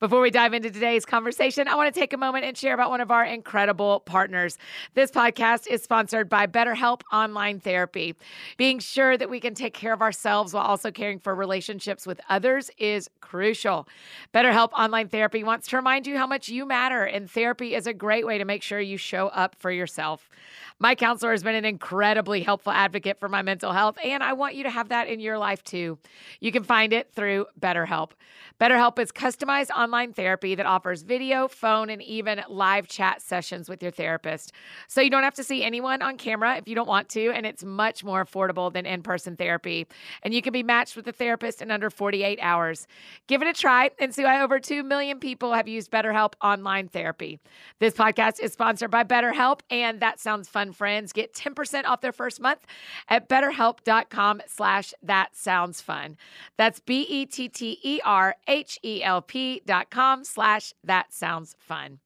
Before we dive into today's conversation, I want to take a moment and share about one of our incredible partners. This podcast is sponsored by BetterHelp Online Therapy. Being sure that we can take care of ourselves while also caring for relationships with others is crucial. BetterHelp Online Therapy wants to remind you how much you matter, and therapy is a great way to make sure you show up for yourself. My counselor has been an incredibly helpful advocate for my mental health, and I want you to have that in your life too. You can find it through BetterHelp. BetterHelp is customized online therapy that offers video, phone, and even live chat sessions with your therapist. So you don't have to see anyone on camera if you don't want to, and it's much more affordable than in person therapy. And you can be matched with a therapist in under 48 hours. Give it a try and see why over 2 million people have used BetterHelp online therapy. This podcast is sponsored by BetterHelp, and that sounds fun, friends. Get 10% off their first month at betterhelp.com slash that sounds fun. That's B-E-T-T-E-R H-E-L-P dot com slash that sounds fun.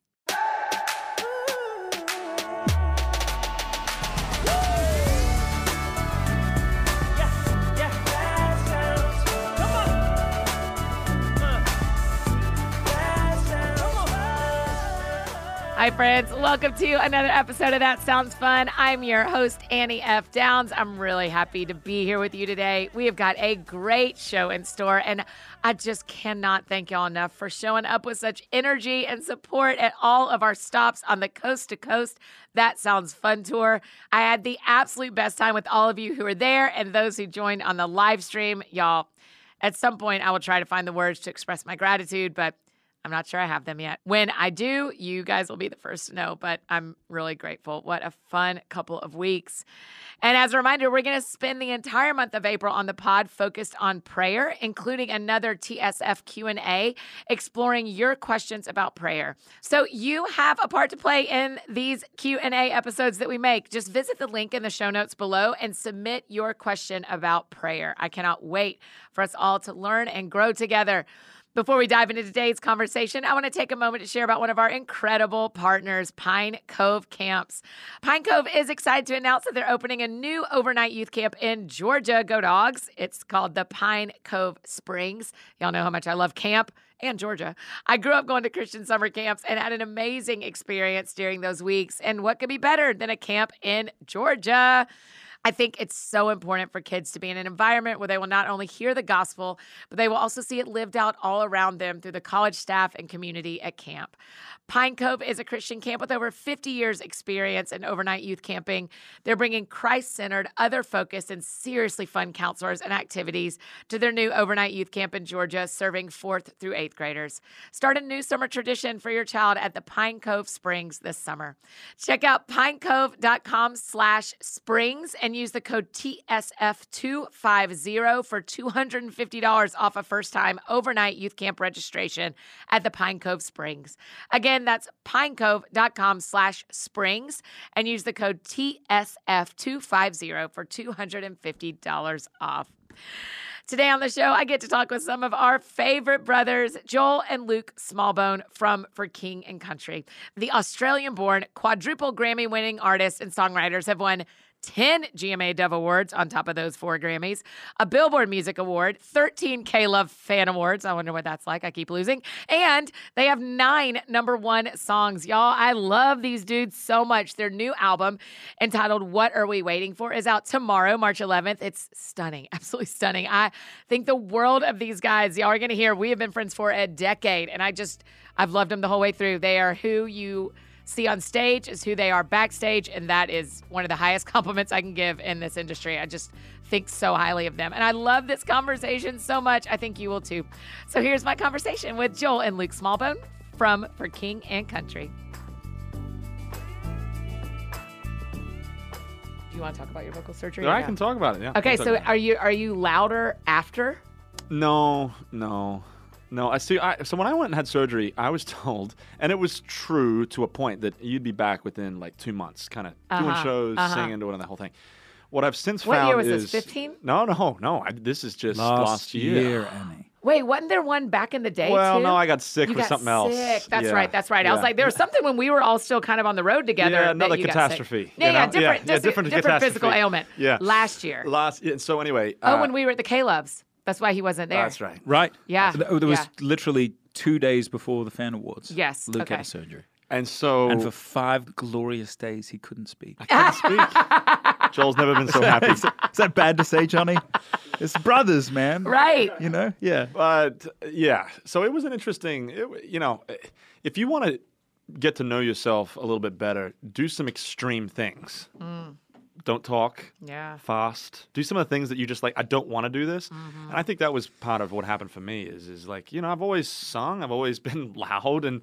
Hi, friends. Welcome to another episode of That Sounds Fun. I'm your host, Annie F. Downs. I'm really happy to be here with you today. We have got a great show in store, and I just cannot thank y'all enough for showing up with such energy and support at all of our stops on the Coast to Coast That Sounds Fun tour. I had the absolute best time with all of you who were there and those who joined on the live stream. Y'all, at some point, I will try to find the words to express my gratitude, but I'm not sure I have them yet. When I do, you guys will be the first to know, but I'm really grateful. What a fun couple of weeks. And as a reminder, we're going to spend the entire month of April on the pod focused on prayer, including another TSF Q&A exploring your questions about prayer. So you have a part to play in these Q&A episodes that we make. Just visit the link in the show notes below and submit your question about prayer. I cannot wait for us all to learn and grow together. Before we dive into today's conversation, I want to take a moment to share about one of our incredible partners, Pine Cove Camps. Pine Cove is excited to announce that they're opening a new overnight youth camp in Georgia. Go Dogs. It's called the Pine Cove Springs. Y'all know how much I love camp and Georgia. I grew up going to Christian summer camps and had an amazing experience during those weeks. And what could be better than a camp in Georgia? I think it's so important for kids to be in an environment where they will not only hear the gospel, but they will also see it lived out all around them through the college staff and community at camp. Pine Cove is a Christian camp with over 50 years' experience in overnight youth camping. They're bringing Christ centered, other focused, and seriously fun counselors and activities to their new overnight youth camp in Georgia, serving fourth through eighth graders. Start a new summer tradition for your child at the Pine Cove Springs this summer. Check out pinecove.com slash springs and use the code TSF250 for $250 off a first time overnight youth camp registration at the Pine Cove Springs. Again, that's pinecove.com slash springs and use the code TSF250 for $250 off. Today on the show, I get to talk with some of our favorite brothers, Joel and Luke Smallbone from For King and Country. The Australian born, quadruple Grammy winning artists and songwriters have won 10 GMA Dove Awards on top of those four Grammys, a Billboard Music Award, 13 K Love Fan Awards. I wonder what that's like. I keep losing. And they have nine number one songs. Y'all, I love these dudes so much. Their new album, entitled What Are We Waiting For, is out tomorrow, March 11th. It's stunning, absolutely stunning. I think the world of these guys. Y'all are going to hear we have been friends for a decade, and I just, I've loved them the whole way through. They are who you see on stage is who they are backstage, and that is one of the highest compliments I can give in this industry. I just think so highly of them. And I love this conversation so much. I think you will too. So here's my conversation with Joel and Luke Smallbone from For King and Country. Do you want to talk about your vocal surgery? or I no? can talk about it. Yeah. Okay, so about are you are you louder after? no, no, no. I see. I, so when I went and had surgery, I was told, and it was true to a point that you'd be back within like two months, kind of doing Uh-huh, shows, uh-huh. singing, doing the whole thing. What I've since What found year was this, is 15? No, no, no. I, this is just last, year. Annie. Wait, wasn't there one back in the day? Well, too? no, I got sick You with got something else. sick. That's Yeah, right. That's right. I was like, there was something when we were all still kind of on the road together. Yeah, that another you got sick. catastrophe, Yeah, you yeah, different, Yeah, yeah, different different physical ailment. Yeah. last year. Last. Yeah, so anyway. oh, uh, when we were at the K Loves. That's why he wasn't there. That's right. Right. Yeah, Th- oh, There was yeah. literally two days before the fan awards. Yes, Luke okay. had a surgery. And so And for five glorious days, he couldn't speak. I couldn't speak. Joel's never been so happy. is, is that bad to say, Johnny? It's brothers, man. Right. You know? Yeah. But yeah, so it was an interesting. It, you know, if you want to get to know yourself a little bit better, do some extreme things. Mm. Don't talk. Yeah. Fast. Do some of the things that you just like. I don't want to do this, mm-hmm. and I think that was part of what happened for me. Is is like you know I've always sung. I've always been loud and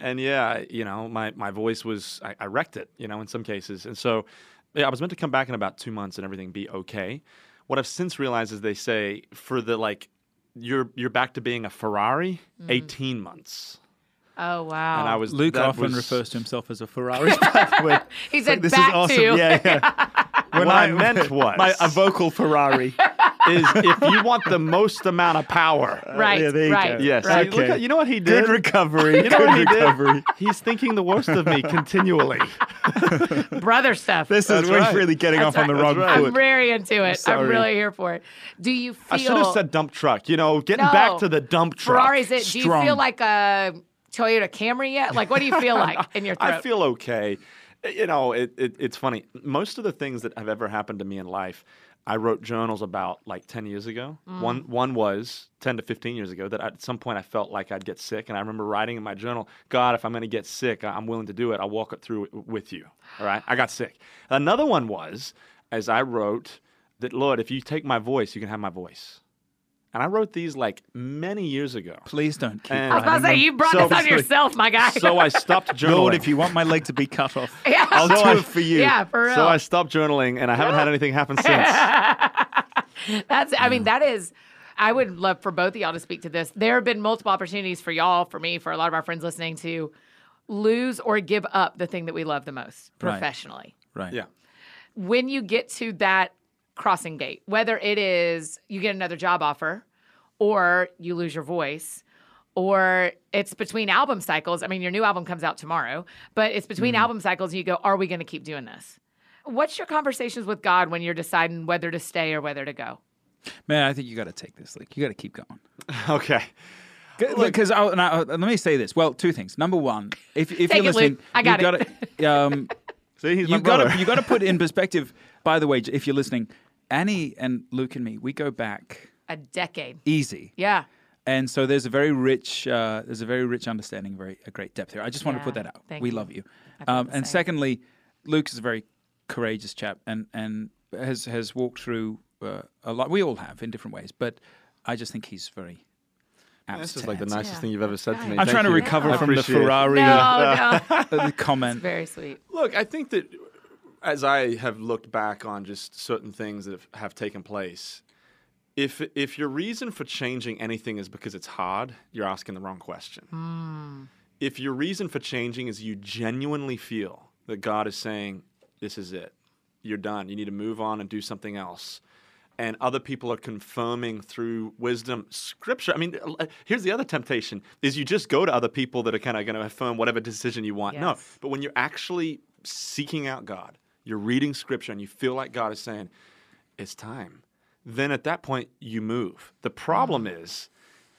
and yeah you know my my voice was I, I wrecked it you know in some cases and so yeah I was meant to come back in about two months and everything be okay. What I've since realized is they say for the like you're you're back to being a Ferrari, mm-hmm. eighteen months. Oh wow. And I was Luke that often was- refers to himself as a Ferrari, by the way. He It's said, this "Back is awesome. to." Yeah, yeah. What I meant was my, a vocal Ferrari. is if you want the most amount of power. Right. yeah, there you right. go. Yes. Right. Look at- you know what he did? Good recovery. You know Good what he did? recovery. He's thinking the worst of me continually. Brother stuff. This is we're right. really getting That's off on the wrong That's right. I'm very into it. I'm sorry. really here for it. Do you feel I should have said dump truck. You know, getting No. back to the dump truck. Ferrari's it? Do you feel like a Toyota Camry yet? Like, what do you feel like in your throat? I feel okay. You know, it, it, it's funny. Most of the things that have ever happened to me in life, I wrote journals about like 10 years ago. Mm. One one was 10 to 15 years ago that at some point I felt like I'd get sick. And I remember writing in my journal, God, if I'm going to get sick, I'm willing to do it. I'll walk it through it with you. All right. I got sick. Another one was, as I wrote, that Lord, if you take my voice, you can have my voice. And I wrote these like many years ago. Please don't keep And- I was about to say, you brought So- this on yourself, my guy. So I stopped journaling. Lord, if you want my leg to be cut off, Yeah. I'll So do I- it for you. yeah, for real. So I stopped journaling, and I haven't had anything happen since. That's, I mean, that is, I would love for both of y'all to speak to this. There have been multiple opportunities for y'all, for me, for a lot of our friends listening to lose or give up the thing that we love the most Right. professionally. Right. yeah. When you get to that crossing gate, whether it is you get another job offer or you lose your voice, or it's between album cycles. I mean, your new album comes out tomorrow, but it's between album cycles and you go, are we going to keep doing this? What's your conversations with God when you're deciding whether to stay or whether to go? Man, I think you got to take this Like, You got to keep going. Okay. Because let me say this. Well, two things. Number one, if, if Take you're it, listening, Luke. I got you it. gotta, um, See, he's my you got brother. to you got to put in perspective. By the way, if you're listening, Annie and Luke and me, we go back A decade. easy. Yeah. And so there's a very rich, uh, there's a very rich understanding, very a great depth here. I just want to put that out. thank we you. love you. Um, and same. secondly, Luke is a very courageous chap, and and has has walked through uh, a lot. We all have in different ways, but I just think he's very. apt This is like the nicest Yeah. thing you've ever said to me. I'm Thank trying to you. recover I from the. Ferrari No, no. comment. Very sweet. Look, I think that as I have looked back on just certain things that have, have taken place, if if your reason for changing anything is because it's hard, you're asking the wrong question. If your reason for changing is you genuinely feel that God is saying, "This is it. You're done. You need to move on and do something else." and other people are confirming through wisdom scripture i mean uh, here's the other temptation is you just go to other people that are kind of going to affirm whatever decision you want no but when you're actually seeking out god you're reading scripture and you feel like God is saying, it's time, then at that point you move. The problem Mm. is,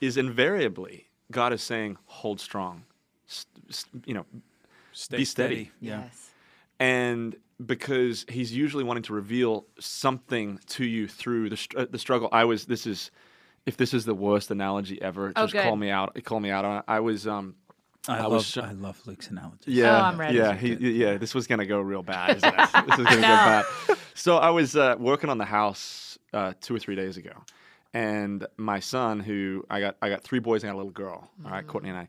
is invariably God is saying, hold strong, S- s- you know, Stay Be steady. Yeah. Yes. and because he's usually wanting to reveal something to you through the str- the struggle. I was this is if this is the worst analogy ever, Oh, just call me out. Call me out on it. I was um I, I love, was sh- I love Luke's analogy. yeah Oh, I'm ready. yeah he, yeah this was gonna go real bad. Isn't it? this was gonna go bad. So I was uh, working on the house uh, two or three days ago, and my son, who I got I got three boys and a little girl. All right, Courtney and I.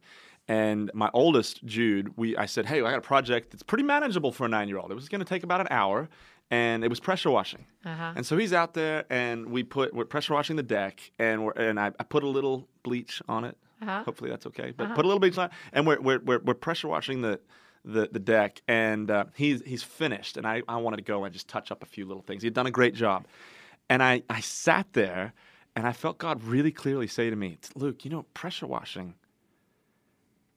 And my oldest, Jude, we I said, hey, I got a project that's pretty manageable for a nine year old. It was going to take about an hour, and it was pressure washing. Uh-huh. And so he's out there, and we put we're pressure washing the deck, and we're and I, I put a little bleach on it. Uh-huh. Hopefully that's okay. But put a little bleach on, and we're we're we're, we're pressure washing the. The, the deck and uh, he's he's finished and I, I wanted to go and just touch up a few little things. He'd done a great job, and I, I sat there and I felt God really clearly say to me, Luke, you know, pressure washing,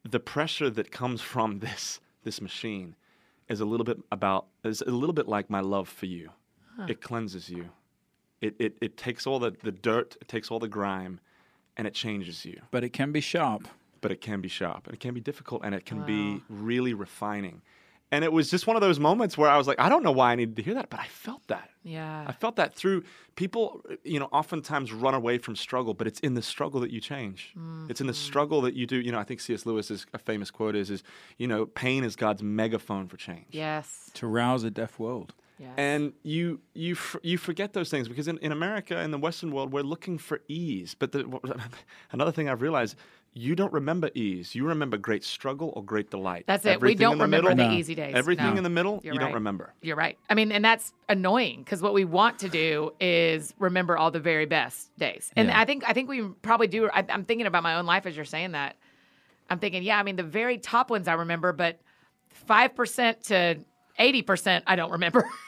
the pressure that comes from this this machine is a little bit about is a little bit like my love for you. It cleanses you. It, it it takes all the, the dirt, it takes all the grime, and it changes you. But it can be sharp. But it can be sharp and it can be difficult and it can be really refining. And it was just one of those moments where I was like, I don't know why I needed to hear that, but I felt that. Yeah. I felt that through people, you know, oftentimes run away from struggle, but it's in the struggle that you change. It's in the mm-hmm. struggle that you do. You know, I think C.S. Lewis's a famous quote is, is, you know, pain is God's megaphone for change. Yes. To rouse a deaf world. Yes. And you you you forget those things because in, in America in the Western world we're looking for ease. But the, another thing I've realized you don't remember ease. You remember great struggle or great delight. That's it. We don't the remember middle, the No. easy days. Everything No. in the middle You're you right. don't remember. You're right. I mean, and that's annoying because what we want to do is remember all the very best days. And Yeah. I think I think we probably do. I, I'm thinking about my own life as you're saying that. I'm thinking, yeah. I mean, the very top ones I remember, but five percent to eighty percent I don't remember.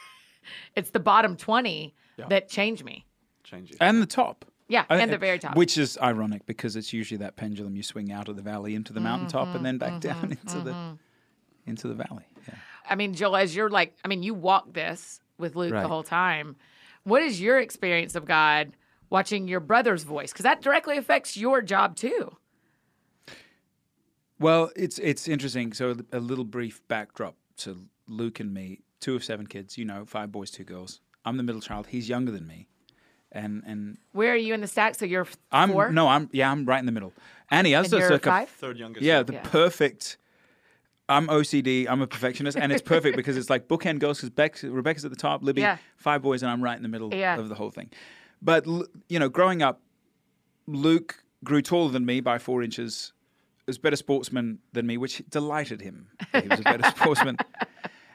it's the bottom twenty that change me. Change it. And the top. Yeah, I- and the very top. Which is ironic because it's usually that pendulum you swing out of the valley into the mountaintop Mm-hmm, and then back down into the into the valley. Yeah. I mean, Joel, as you're like, I mean, you walk this with Luke the whole time. What is your experience of God watching your brother's voice? Because that directly affects your job too. Well, it's it's interesting. So a little brief backdrop to Luke and me. Two of seven kids. You know, five boys, two girls. I'm the middle child. He's younger than me, and and Where are you in the stack? So you're f- I'm four? no, I'm yeah, I'm right in the middle. Annie, and also you're circa five? Third youngest. Yeah, the Yeah. perfect. I'm OCD. I'm a perfectionist, and it's perfect because it's like bookend goals. Because Bex, Rebecca's at the top, Libby, Yeah. five boys, and I'm right in the middle Yeah. of the whole thing. But you know, growing up, Luke grew taller than me by four inches. Was a better sportsman than me, which delighted him. He was a better sportsman,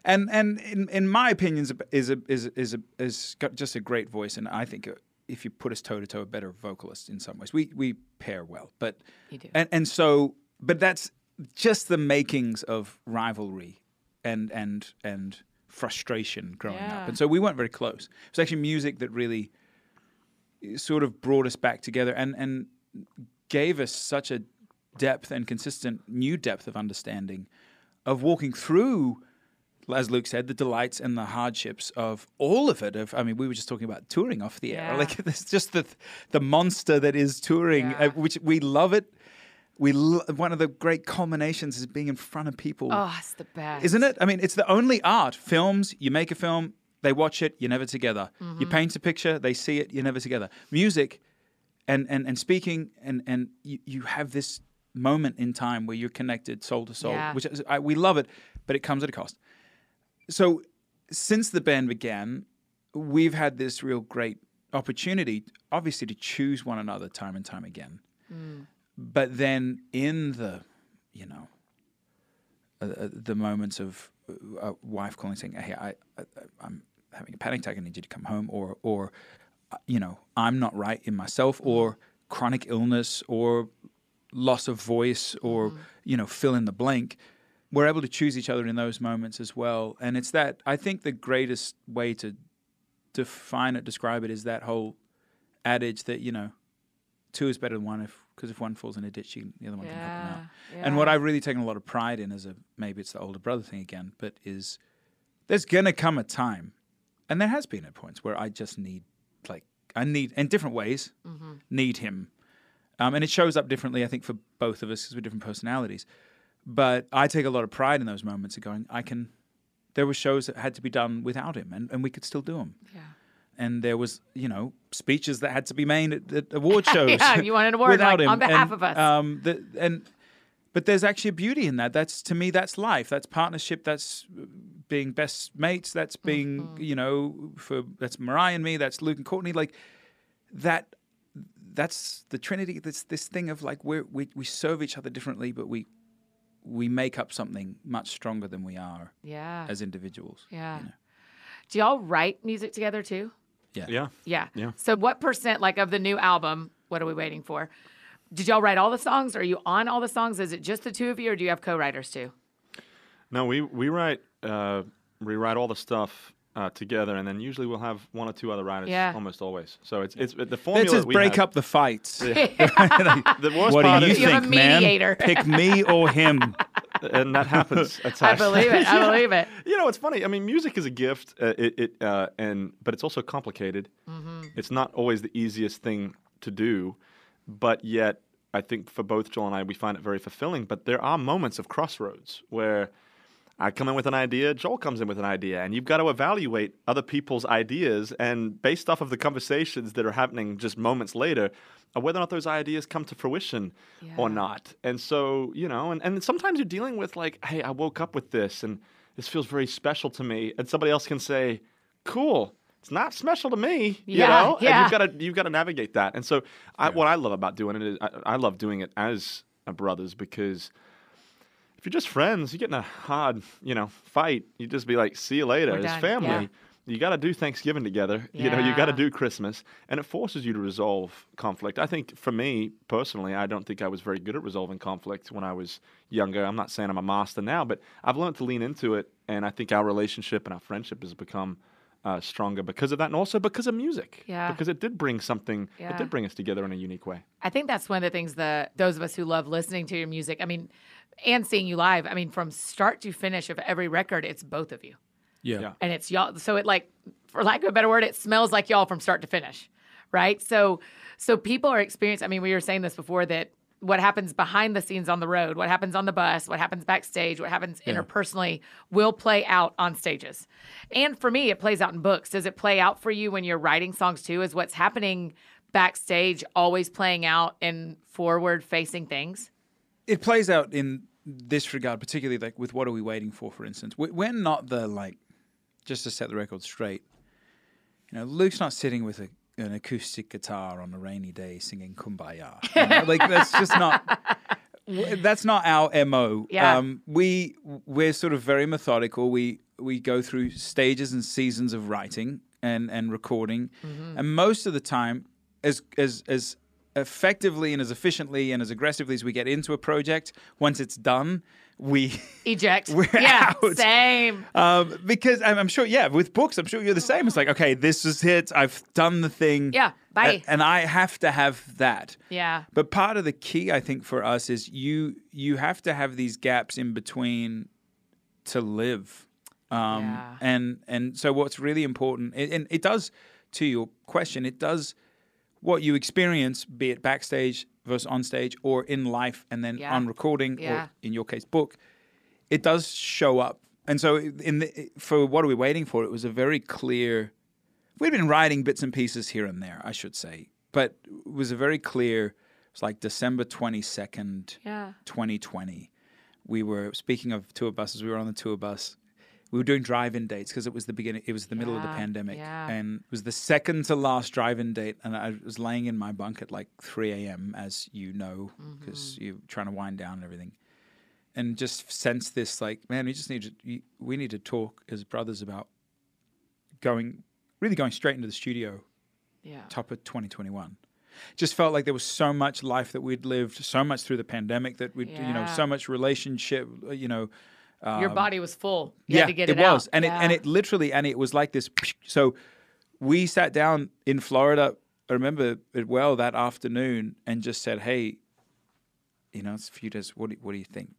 and and in, in my opinion, is a, is a, is a, is a, is got just a great voice, and I think. uh if you put us toe to toe, a better vocalist in some ways. We we pair well, but You do. and and so, but that's just the makings of rivalry and and and frustration growing Yeah. up. And so we weren't very close. It was actually music that really sort of brought us back together and and gave us such a depth and consistent new depth of understanding of walking through as Luke said, the delights and the hardships of all of it. Of, I mean, we were just talking about touring off the air. Yeah. Like, there's just the the monster that is touring, Yeah. uh, which we love it. We lo- one of the great culminations is being in front of people, Oh, it's the best. isn't it? I mean, it's the only art. Films, you make a film, they watch it, you're never together. Mm-hmm. You paint a picture, they see it, you're never together. Music, and and and speaking, and and you, you have this moment in time where you're connected soul to soul, Yeah. which is, I, we love it, but it comes at a cost so since the band began, we've had this real great opportunity, obviously, to choose one another time and time again. But then in the, you know, uh, uh, the moments of uh, a wife calling saying, "Hey, I, I, I'm having a panic attack. I need you to come home," or, or, uh, you know, I'm not right in myself, or chronic illness, or loss of voice, or you know, fill in the blank we're able to choose each other in those moments as well. And it's that I think the greatest way to define it, describe it, is that whole adage that you know, two is better than one if because if one falls in a ditch, you, the other one can help them out. Yeah. And what. I've really taken a lot of pride in as a maybe it's the older brother thing again, but is there's gonna come a time, and there has been at points where I just need like I need in different ways need him, um, and it shows up differently. I think for both of us because we're different personalities. But I take a lot of pride in those moments of going, I can. There were shows that had to be done without him, and, and we could still do them. Yeah. And there was, you know, speeches that had to be made at, at award shows. Yeah, you want an award, without like, him. on behalf And, of us. Um, the, and but there's actually a beauty in that. That's to me, that's life. That's partnership. That's being best mates. That's being, Mm-hmm. you know, for that's Moriah and me. That's Luke and Courtney. Like that. That's the Trinity. This this thing of like we're, we we serve each other differently, but we we make up something much stronger than we are Yeah. as individuals. yeah. you know. Do y'all write music together too? Yeah. Yeah. Yeah. Yeah. So what percent like of the new album, what are we waiting for? Did y'all write all the songs? Are you on all the songs? Is it just the two of you or do you have co-writers too? No, we we write uh, rewrite all the stuff uh, together, and then usually we'll have one or two other writers. Yeah. Almost always. So it's it's the formula. Let's just we break have- up the fights. The worst What part do you is, You have think, a mediator. man? Pick me or him. and that happens at times. I believe it. I believe it. you know, it's funny. I mean, music is a gift. Uh, it, it uh, and but it's also complicated. Mm-hmm. It's not always the easiest thing to do, but yet I think for both Joel and I, we find it very fulfilling. But there are moments of crossroads where I come in with an idea, Joel comes in with an idea, and you've got to evaluate other people's ideas and based off of the conversations that are happening just moments later, uh, whether or not those ideas come to fruition or not. And so, you know, and, and sometimes you're dealing with like, hey, I woke up with this and this feels very special to me. And somebody else can say, cool. It's not special to me, you Yeah, know. yeah. And you've got to you've got to navigate that. And so, I, what I love about doing it is I, I love doing it as a brothers because if you're just friends, you get in a hard, you know, fight. You just be like, see you later. We're done, family, yeah. you got to do Thanksgiving together. You know, you got to do Christmas, and it forces you to resolve conflict. I think for me personally, I don't think I was very good at resolving conflict when I was younger. I'm not saying I'm a master now, but I've learned to lean into it, and I think our relationship and our friendship has become. Uh, stronger because of that, and also because of music. Yeah. Because it did bring something. Yeah. It did bring us together in a unique way. I think that's one of the things that those of us who love listening to your music, I mean, and seeing you live, I mean, from start to finish of every record, it's both of you. Yeah. Yeah. and it's y'all so it like for lack of a better word it smells like y'all from start to finish right so so people are experiencing i mean we were saying this before that what happens behind the scenes on the road what happens on the bus what happens backstage what happens interpersonally will play out on stages and for me it plays out in books does it play out for you when you're writing songs too is what's happening backstage always playing out in forward facing things it plays out in this regard, particularly like with what are we waiting for? For instance, We- we're not the like just to set the record straight. You know, Luke's not sitting with a, an acoustic guitar on a rainy day singing "Kumbaya." You know, like that's just not. That's not our mo. Yeah. Um, we we're sort of very methodical. We we go through stages and seasons of writing and and recording, and most of the time, as as as effectively and as efficiently and as aggressively as we get into a project, once it's done, we eject We're yeah out. same um, because I'm, I'm sure, yeah, with books, I'm sure you're the same. It's like, okay, this is it. I've done the thing. Yeah, bye. A- And I have to have that. yeah But part of the key, I think, for us is you you have to have these gaps in between to live. Um, Yeah. And and so what's really important, and and it does, to your question, it does what you experience, be it backstage versus on stage or in life, and then Yeah. on recording, Yeah. or in your case, book. It does show up. And so, in the, for what are we waiting for? It was a very clear. We'd been writing bits and pieces here and there, I should say, but it was a very clear. It's like December twenty second, yeah 2020. We were speaking of tour buses. We were on the tour bus. We were doing drive-in dates because it was the beginning. It was the middle of the pandemic, yeah. and it was the second to last drive-in date. And I was laying in my bunk at like 3 a.m. as you know, because Mm-hmm. you're trying to wind down and everything, and just sense this like, man, we just need to. We need to talk as brothers about going, really going straight into the studio yeah top of 2021 just felt like there was so much life that we'd lived so much through the pandemic that we'd you know so much relationship you know your body was full you yeah had to get it, it, was out. and it and it literally and it was like this so we sat down in florida i remember it well that afternoon and just said hey you know it's a few days what do, what do you think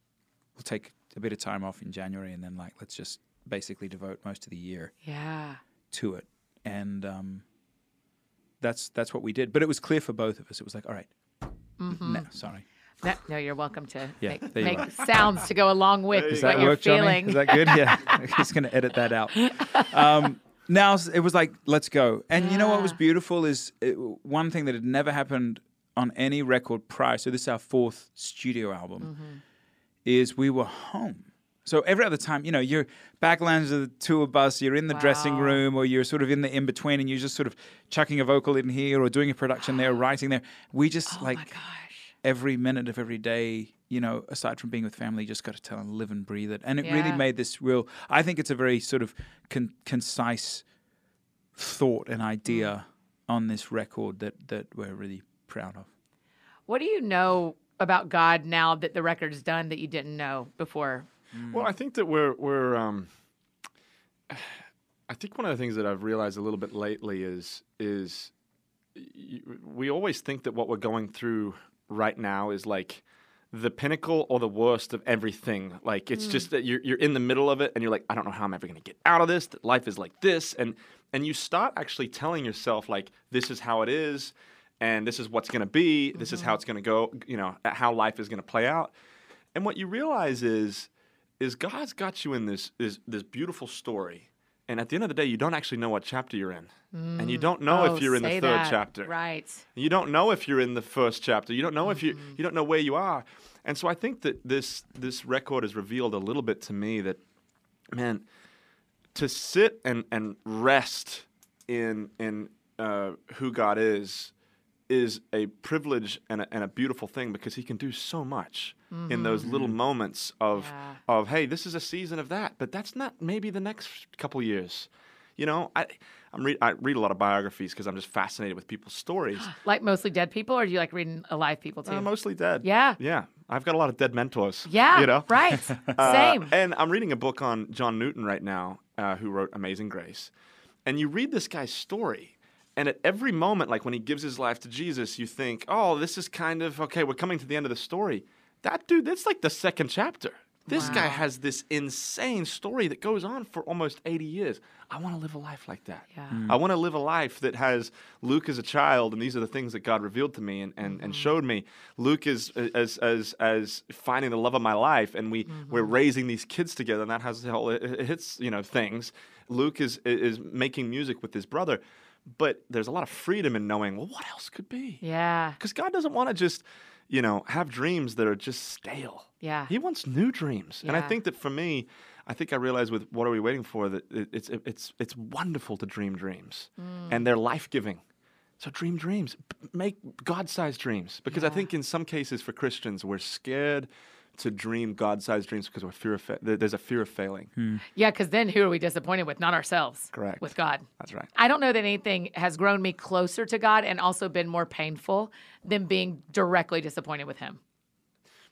we'll take a bit of time off in january and then like let's just basically devote most of the year Yeah. to it, and um, that's that's what we did. But it was clear for both of us. It was like, all right, no, sorry, No, no, you're welcome to Yeah, make, make sounds to go along with Is what that you're work, Johnny? feeling. Is that good? Yeah, he's going to edit that out. Um, now it was like, let's go. And you know what was beautiful is it, one thing that had never happened on any record prior. So this is our fourth studio album. Mm-hmm. Is we were home. So every other time, you know, you're back backlands of the tour bus, you're in the dressing room, or you're sort of in the in between, and you're just sort of chucking a vocal in here, or doing a production there, writing there. We just oh like my gosh. Every minute of every day, you know, aside from being with family, you just got to tell and live and breathe it. And it really made this real, I think it's a very sort of con- concise thought and idea Mm. on this record that, that we're really proud of. What do you know about God now that the record's done that you didn't know before? Well, I think that we're we're. Um, I think one of the things that I've realized a little bit lately is is we always think that what we're going through right now is like the pinnacle or the worst of everything. Like it's hmm. just that you're you're in the middle of it and you're like, I don't know how I'm ever going to get out of this. That life is like this, and and you start actually telling yourself like, this is how it is, and this is what's going to be. This is how mm-hmm. it's going to go. You know, how life is going to play out. And what you realize is is God's got you in this this, this beautiful story. And at the end of the day, you don't actually know what chapter you're in. And you don't know Oh, if you're in the third that. chapter. Right. You don't know if you're in the first chapter. You don't know if you Mm-hmm. you don't know where you are. And so I think that this this record has revealed a little bit to me that man to sit and and rest in in uh, who God is is a privilege and a, and a beautiful thing because he can do so much in those little moments of Yeah. of hey this is a season of that but that's not maybe the next couple years you know i i'm read i read a lot of biographies because i'm just fascinated with people's stories Like mostly dead people, or do you like reading alive people too? uh, mostly dead Yeah. yeah i've got a lot of dead mentors yeah. you know Right. uh, Same. and I'm reading a book on John Newton right now, uh, who wrote Amazing Grace. And you read this guy's story, and at every moment, like when he gives his life to Jesus, you think, oh, this is kind of okay, we're coming to the end of the story. That dude, that's like the second chapter. This guy has this insane story that goes on for almost 80 years. I want to live a life like that. Yeah. Mm. I want to live a life that has Luke as a child, and these are the things that God revealed to me and, and, and mm-hmm. showed me. Luke is as as as finding the love of my life, and we mm-hmm. we're raising these kids together, and that has all whole it, it hits you know things. Luke is is making music with his brother, but there's a lot of freedom in knowing well what else could be yeah. because God doesn't want to just you know have dreams that are just stale. Yeah. He wants new dreams, and I think that for me, I think I realized with what are we waiting for that it's it's it's wonderful to dream dreams, Mm. and they're life giving. So dream dreams, make God-sized dreams, because I think in some cases for Christians we're scared to dream God-sized dreams because we're fear of fa- there's a fear of failing. Hmm. Yeah, because then who are we disappointed with? Not ourselves. Correct. With God. That's right. I don't know that anything has grown me closer to God and also been more painful than being directly disappointed with Him.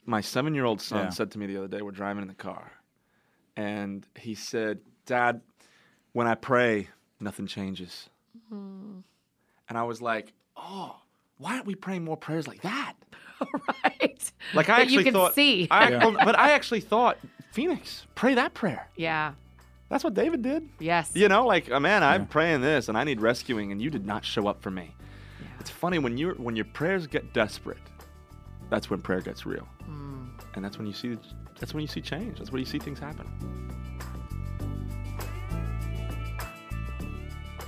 my seven year old son Yeah. said to me the other day, we're driving in the car, and he said, Dad, when I pray, nothing changes. Mm-hmm. And I was like, Oh, why aren't we praying more prayers like that? right. Like I That actually you can thought, see. I, Yeah. well, but I actually thought, Phoenix, pray that prayer. yeah. That's what David did. Yes. You know, like, oh, man, I'm praying this, and I need rescuing, and you did not show up for me. It's funny when you when your prayers get desperate. That's when prayer gets real, Hmm. and that's when you see that's when you see change. That's when you see things happen.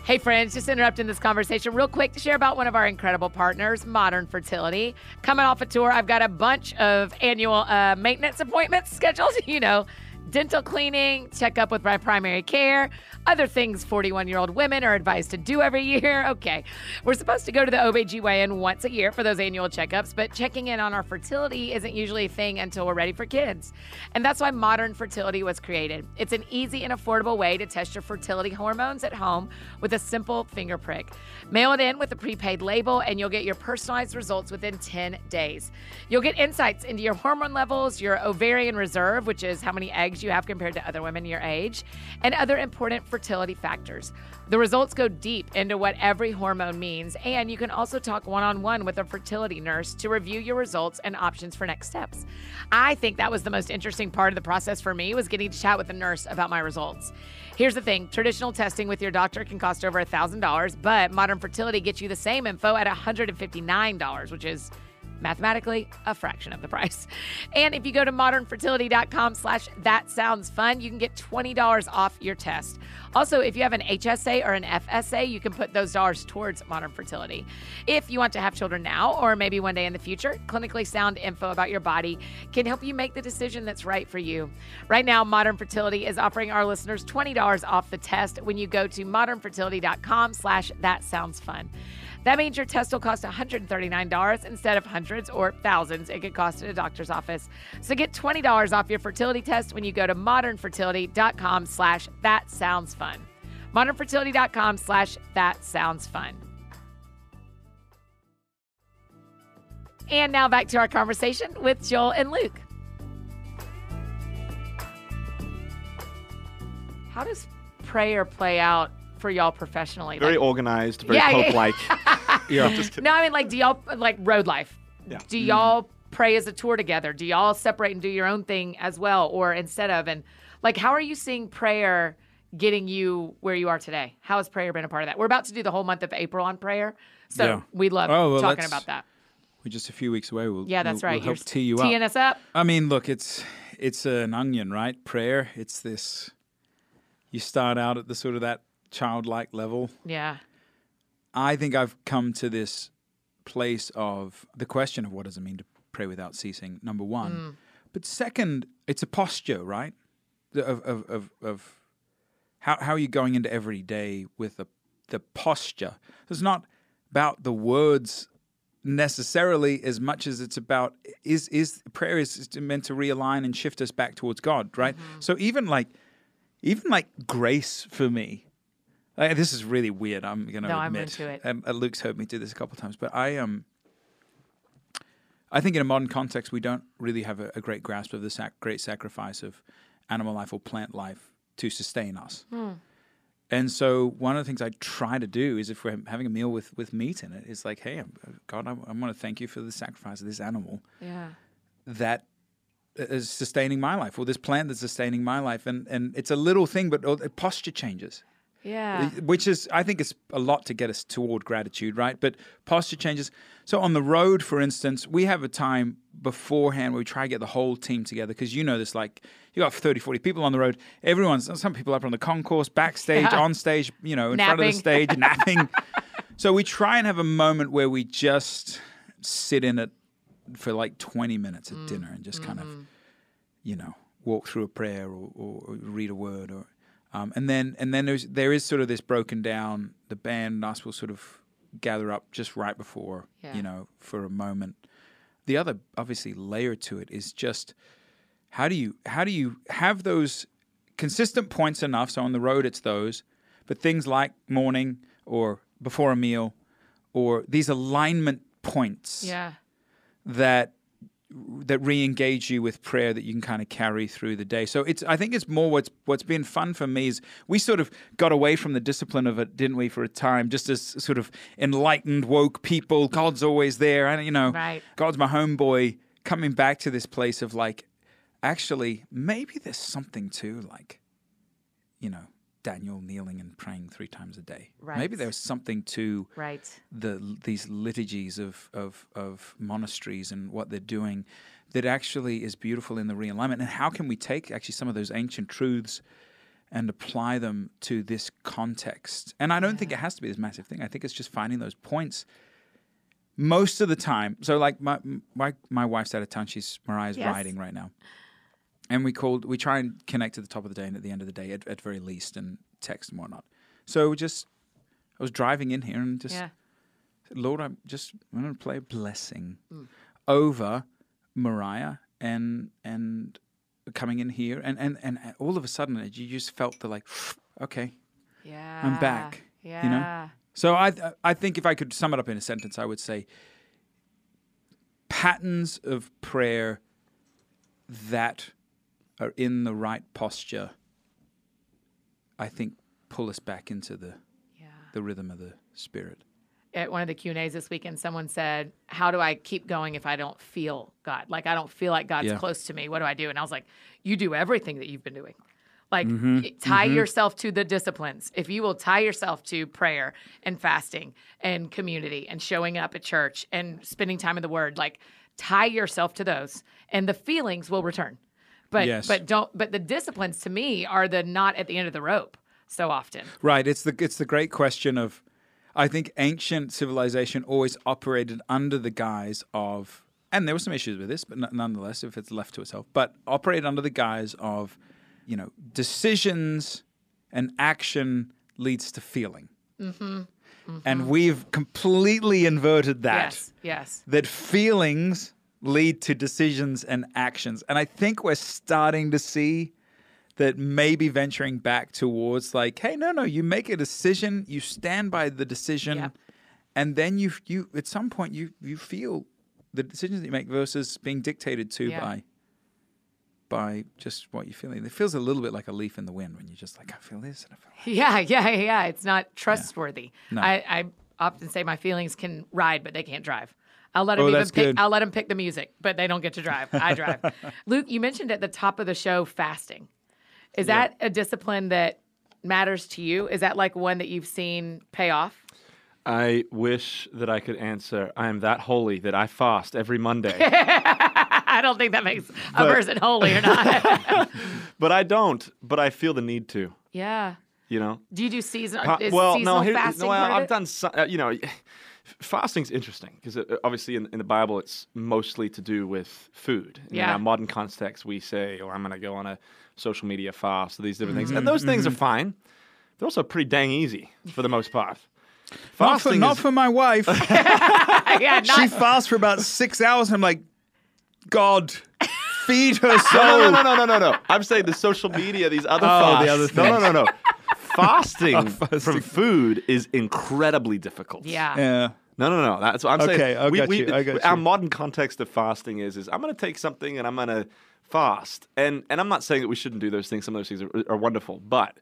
Hey, friends, just interrupting this conversation real quick to share about one of our incredible partners, Modern Fertility. Coming off a tour, I've got a bunch of annual uh, maintenance appointments scheduled, you know, dental cleaning, checkup with my primary care, other things 41 year old women are advised to do every year. Okay, we're supposed to go to the OBGYN once a year for those annual checkups, but checking in on our fertility isn't usually a thing until we're ready for kids. And that's why Modern Fertility was created. It's an easy and affordable way to test your fertility hormones at home with a simple finger prick. Mail it in with a prepaid label, and you'll get your personalized results within 10 days. You'll get insights into your hormone levels, your ovarian reserve, which is how many eggs you have compared to other women your age, and other important fertility factors. The results go deep into what every hormone means, and you can also talk one on one with a fertility nurse to review your results and options for next steps. I think that was the most interesting part of the process for me was getting to chat with a nurse about my results. Here's the thing traditional testing with your doctor can cost over $1,000, but modern fertility gets you the same info at $159, which is mathematically a fraction of the price. And if you go to modernfertility.com slash that sounds fun, you can get $20 off your test. Also, if you have an HSA or an FSA, you can put those dollars towards modern fertility. If you want to have children now or maybe one day in the future, clinically sound info about your body can help you make the decision that's right for you. Right now, Modern Fertility is offering our listeners $20 off the test when you go to modernfertility.com slash that sounds fun. That means your test will cost $139 instead of hundreds or thousands it could cost at a doctor's office. So get $20 off your fertility test when you go to modernfertility.com slash that sounds fun. modernfertility.com slash that sounds fun. And now back to our conversation with Joel and Luke. How does prayer play out for y'all professionally? Very Like- organized, very Yeah, yeah. pope-like. Yeah. Just kidding. No, I mean like, do y'all like road life? Yeah. Do y'all pray as a tour together? Do y'all separate and do your own thing as well, or instead of? And like, how are you seeing prayer getting you where you are today? How has prayer been a part of that? We're about to do the whole month of April on prayer, so Yeah. we love Oh, well, talking about that. We're just a few weeks away. We'll, Yeah, that's we'll, right. We'll help You're tee you teeing up. us up. I mean, look, it's it's an onion, right? Prayer. It's this. You start out at the sort of that childlike level. Yeah, I think I've come to this place of the question of what does it mean to pray without ceasing. Number one, mm. but second, it's a posture, right? Of of of, of how how are you going into every day with the the posture? It's not about the words necessarily as much as it's about is is prayer is is meant to realign and shift us back towards God, right? Mm-hmm. So even like even like grace for me. Like, this is really weird. I'm gonna No, I'm admit. into it. Um, uh, Luke's heard me do this a couple of times, but I um, I think in a modern context we don't really have a, a great grasp of the sac- great sacrifice of animal life or plant life to sustain us. Hmm. And so one of the things I try to do is if we're having a meal with with meat in it, it's like, hey, I'm- God, I, I want to thank you for the sacrifice of this animal yeah, that is sustaining my life, or this plant that's sustaining my life, and and it's a little thing, but posture changes yeah. Uh, which is I think is a lot to get us toward gratitude, right? But posture changes. So on the road, for instance, we have a time beforehand where we try to get the whole team together because you know this like you got 30 40 people on the road everyone's some people up on the concourse backstage Yeah. on stage you know in front of the Napping. stage napping so we try and have a moment where we just sit in it for like 20 minutes at mm. dinner and just kind of mm-hmm. you know walk through a prayer or, or read a word or um, and then and then there's there is sort of this broken down the band and us will sort of gather up just right before Yeah. you know for a moment the other obviously layer to it is just how do you how do you have those consistent points enough so on the road it's those but things like morning or before a meal or these alignment points Yeah. that that re-engage you with prayer that you can kind of carry through the day. So it's I think it's more what's what's been fun for me is we sort of got away from the discipline of it, didn't we, for a time, just as sort of enlightened, woke people. God's always there, and you know, Right. God's my homeboy. Coming back to this place of like, actually, maybe there's something to like, you know, Daniel kneeling and praying three times a day. Right. Maybe there's something to Right. the these liturgies of, of of monasteries and what they're doing that actually is beautiful in the realignment and how can we take actually some of those ancient truths and apply them to this context and i don't think it has to be this massive thing i think it's just finding those points most of the time so like my my, my wife's out of town she's Moriah's Yes. riding right now and we called we try and connect at the top of the day and at the end of the day at, at very least and text and whatnot so just i was driving in here and just Yeah. Lord, I'm just I'm going to play a blessing Mm. over Moriah and and coming in here and, and and all of a sudden you just felt the like okay Yeah. I'm back, Yeah. you know? so I I think if I could sum it up in a sentence I would say patterns of prayer that are in the right posture, I think pull us back into the Yeah. the rhythm of the spirit. At one of the Q and A's this weekend, someone said, "How do I keep going if I don't feel God? Like I don't feel like God's Yeah. close to me. What do I do?" And I was like, "You do everything that you've been doing." Like Mm-hmm. tie yourself to the disciplines. If you will tie yourself to prayer and fasting and community and showing up at church and spending time in the Word, like tie yourself to those, and the feelings will return. But Yes. but don't. But the disciplines to me are the not at the end of the rope so often. Right. It's the it's the great question of I think ancient civilization always operated under the guise of and there were some issues with this, but n- nonetheless, if it's left to itself, but operated under the guise of, you know, decisions and action leads to feeling. Mm-hmm. And we've completely inverted that. Yes. Yes. That feelings lead to decisions and actions. And I think we're starting to see that maybe venturing back towards like, hey, no, no, you make a decision, you stand by the decision, Yep. and then you you at some point you you feel the decisions that you make versus being dictated to Yeah. by by just what you're feeling. It feels a little bit like a leaf in the wind when you're just like, I feel this and I feel that. Yeah, yeah, yeah. It's not trustworthy. No. I, I often say my feelings can ride, but they can't drive. I'll let them Oh, even pick. good. I'll let them pick the music, but they don't get to drive. I drive. Luke, you mentioned at the top of the show fasting. Is that a discipline that matters to you? Is that like one that you've seen pay off? I wish that I could answer. I am that holy that I fast every Monday, I don't think that makes a But- person holy or not. but I don't. But I feel the need to. yeah. You know. Do you do season? Pa- well, seasonal no, here, fasting no, I've done. Some, uh, you know, fasting's interesting because uh, obviously in, in the Bible it's mostly to do with food. In Yeah. our modern context, we say, "Or I'm going to go on a social media fast," or these different Mm-hmm. things, and those things are fine. They're also pretty dang easy for the most part. Not for, Fasting not for my wife. yeah, she fasts for about six hours, and I'm like, God, feed her soul. No, no, no, no, no, no, no. I'm saying the social media, these other Oh, fasts. the other no, no, no, no. Fasting, Oh, fasting. from food is incredibly difficult. yeah. Yeah. No, no, no. That's what I'm Okay, saying. I got you, I got Our you. modern context of fasting is is I'm going to take something and I'm going to fast, and and I'm not saying that we shouldn't do those things. Some of those things are, are wonderful, but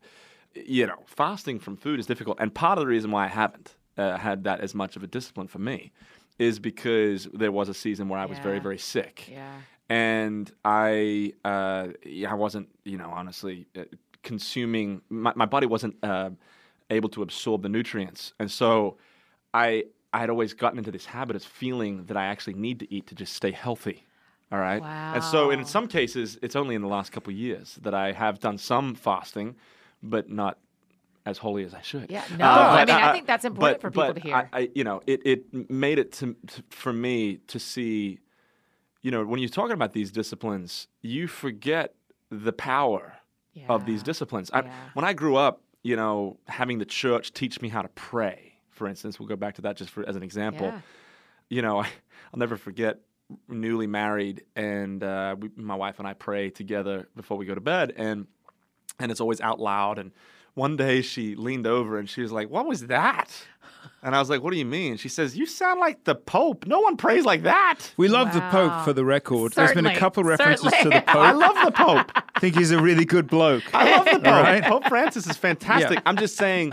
you know, fasting from food is difficult. And part of the reason why I haven't uh, had that as much of a discipline for me is because there was a season where I was very, Yeah. very sick Yeah. and I uh, yeah, I wasn't you know honestly uh, consuming my, my body wasn't uh, able to absorb the nutrients, and so I I had always gotten into this habit of feeling that I actually need to eat to just stay healthy. All right, and so in some cases it's only in the last couple of years that I have done some fasting, but not as holy as I should. Yeah, no, I but, mean, I think that's important but- for people to hear. I, I, you know, it, it made it to, to for me to see you know, when you're talking about these disciplines, you forget the power of these Yeah. disciplines. I, Yeah. When I grew up, you know, having the church teach me how to pray, for instance, we'll go back to that just for, as an example. Yeah. You know, I, I'll never forget newly married, and uh, we, my wife and I pray together before we go to bed, and and it's always out loud. And one day she leaned over and she was like, "What was that?" And I was like, "What do you mean?" She says, "You sound like the Pope. No one prays like that." We love the Pope for the record. There's been a couple references to the Pope. I love the Pope. I think he's a really good bloke. I love the Pope. right. Pope Francis is fantastic. Yeah. I'm just saying,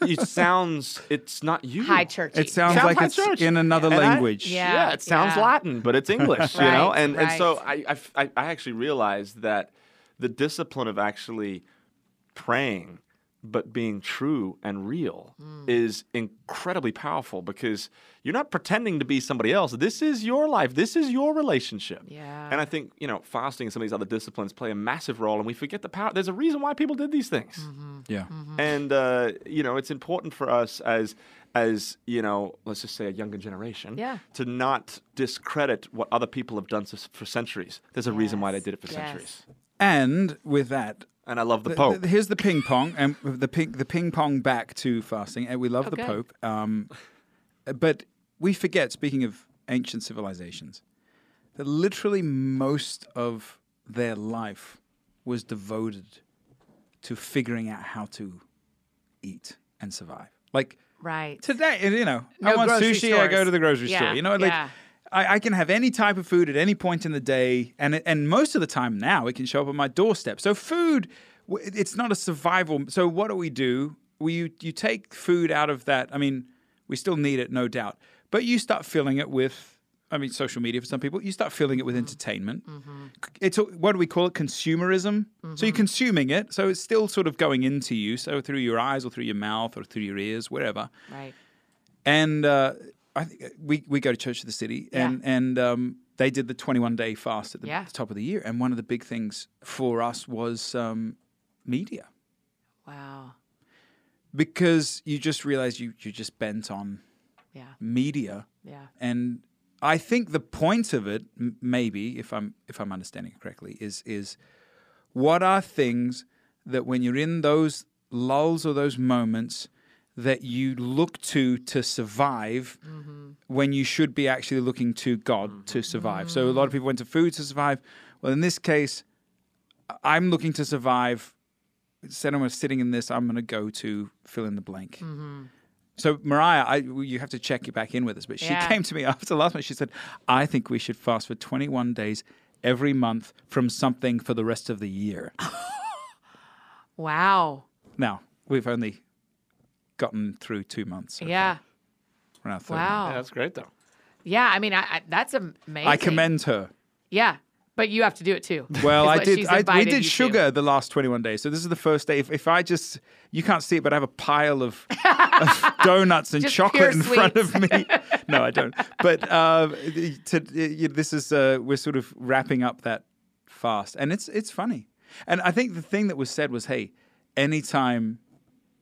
it sounds. It's not you. High churchy. It sounds Sounds like it's church. in another And I- language. Yeah. Yeah, it sounds yeah. Latin, but it's English, you know. Right, And and so I, right. I f- I I actually realized that the discipline of actually praying but being true and real Hmm. is incredibly powerful because you're not pretending to be somebody else. This is your life. This is your relationship. Yeah. And I think, you know, fasting and some of these other disciplines play a massive role and we forget the power. There's a reason why people did these things Mm-hmm. Yeah. and uh, you know it's important for us as as you know let's just say a younger generation Yeah. to not discredit what other people have done for centuries there's a reason why they did it for yes. centuries And with that, and i love the th- pope th- here's the ping pong, and the ping the ping pong back to fasting. And we love the Pope, um, but we forget. Speaking of ancient civilizations, that literally most of their life was devoted to figuring out how to eat and survive. Like right. today, you know, I want grocery sushi. I go to the grocery Yeah, store. You know, like yeah. I, I can have any type of food at any point in the day, and and most of the time now it can show up on my doorstep. So food, it's not a survival. So what do we do? We you, you take food out of that. I mean, we still need it, no doubt, but you start filling it with. I mean, social media for some people. You start filling it with mm-hmm. entertainment. Mm-hmm. It's what do we call it? Consumerism. So you're mm-hmm. consuming it. So it's still sort of going into you. So through your eyes or through your mouth or through your ears, wherever Right. and uh, I think we we go to Church of the City, and and um, they did the 21 day fast at the, Yeah. top of the year, and one of the big things for us was um, media, Wow. because you just realize you you just bent on Yeah. media, Yeah. and I think the point of it, m- maybe if I'm if I'm understanding it correctly, is is what are things that when you're in those lulls or those moments that you look to to survive mm-hmm. when you should be actually looking to God mm-hmm. to survive. So a lot of mm-hmm. people went to food to survive. Well, in this case, I'm looking to survive. Instead of sitting in this, I'm going to go to fill in the blank. So Moriah, I, you have to check it back in with us. But she Yeah. came to me after last month. She said, "I think we should fast for 21 days every month from something for the rest of the year." Wow. now we've only gotten through two months. so Yeah. we're on our third Wow. Yeah, that's great though. Yeah. I mean, I, I that's amazing. I commend her. Yeah. But you have to do it too. Well, I did. I, we did you to. sugar the last 21 days. So this is the first day. If, if I just, you can't see it, but I have a pile of, of donuts and Just chocolate pure in front of me. No, I don't. But uh, to, this is uh, we're sort of wrapping up that fast, and it's it's funny. And I think the thing that was said was, hey, anytime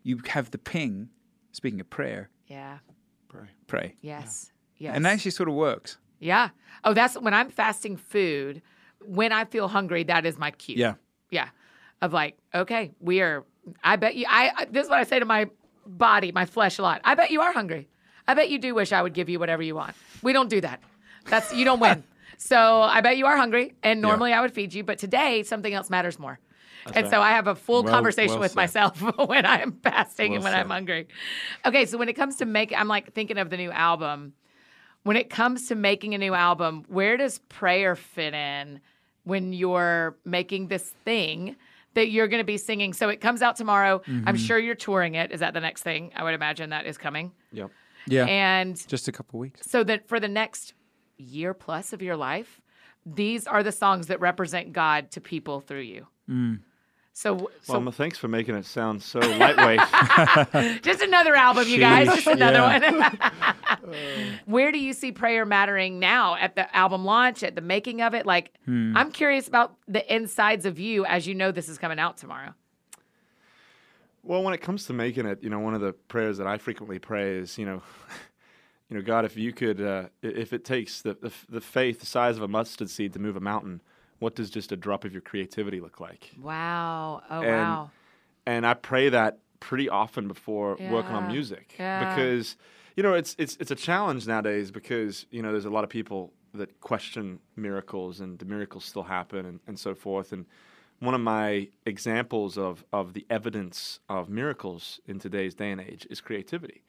you have the ping, speaking of prayer, Yeah. Pray. Pray, yes. pray, Yes. and that actually sort of works. yeah. Oh, that's when I'm fasting food. When I feel hungry, that is my cue. Yeah. Yeah. Of like, okay, we are. I bet you. I. I- This is what I say to my body, my flesh a lot. I bet you are hungry. I bet you do wish I would give you whatever you want. We don't do that. That's you don't win. So I bet you are hungry, and normally I would feed you, but today something else matters more. And so I have a full Well- conversation well with said. myself when I'm fasting and Well when I'm hungry. Okay, so when it comes to make, I'm like thinking of the new album. When it comes to making a new album, where does prayer fit in when you're making this thing that you're going to be singing? So it comes out tomorrow. Mm-hmm. I'm sure you're touring it. Is that the next thing? I would imagine that is coming. Yep. Yeah. And just a couple weeks. so that for the next year plus of your life, these are the songs that represent God to people through you. Mm. So, so Well, well, thanks for making it sound so lightweight. just another album, you guys. Just another Yeah. one. Where do you see prayer mattering now at the album launch, at the making of it? Like, Hmm. I'm curious about the insides of you as you know this is coming out tomorrow. Well, when it comes to making it, you know, one of the prayers that I frequently pray is, you know, you know, God, if you could, uh, if it takes the, the the faith the size of a mustard seed to move a mountain, what does just a drop of your creativity look like? Wow. Oh, And- wow. And I pray that pretty often before working on music Yeah. because, you know, it's it's it's a challenge nowadays because you know there's a lot of people that question miracles and do miracles still happen and, and so forth and one of my examples of, of the evidence of miracles in today's day and age is creativity.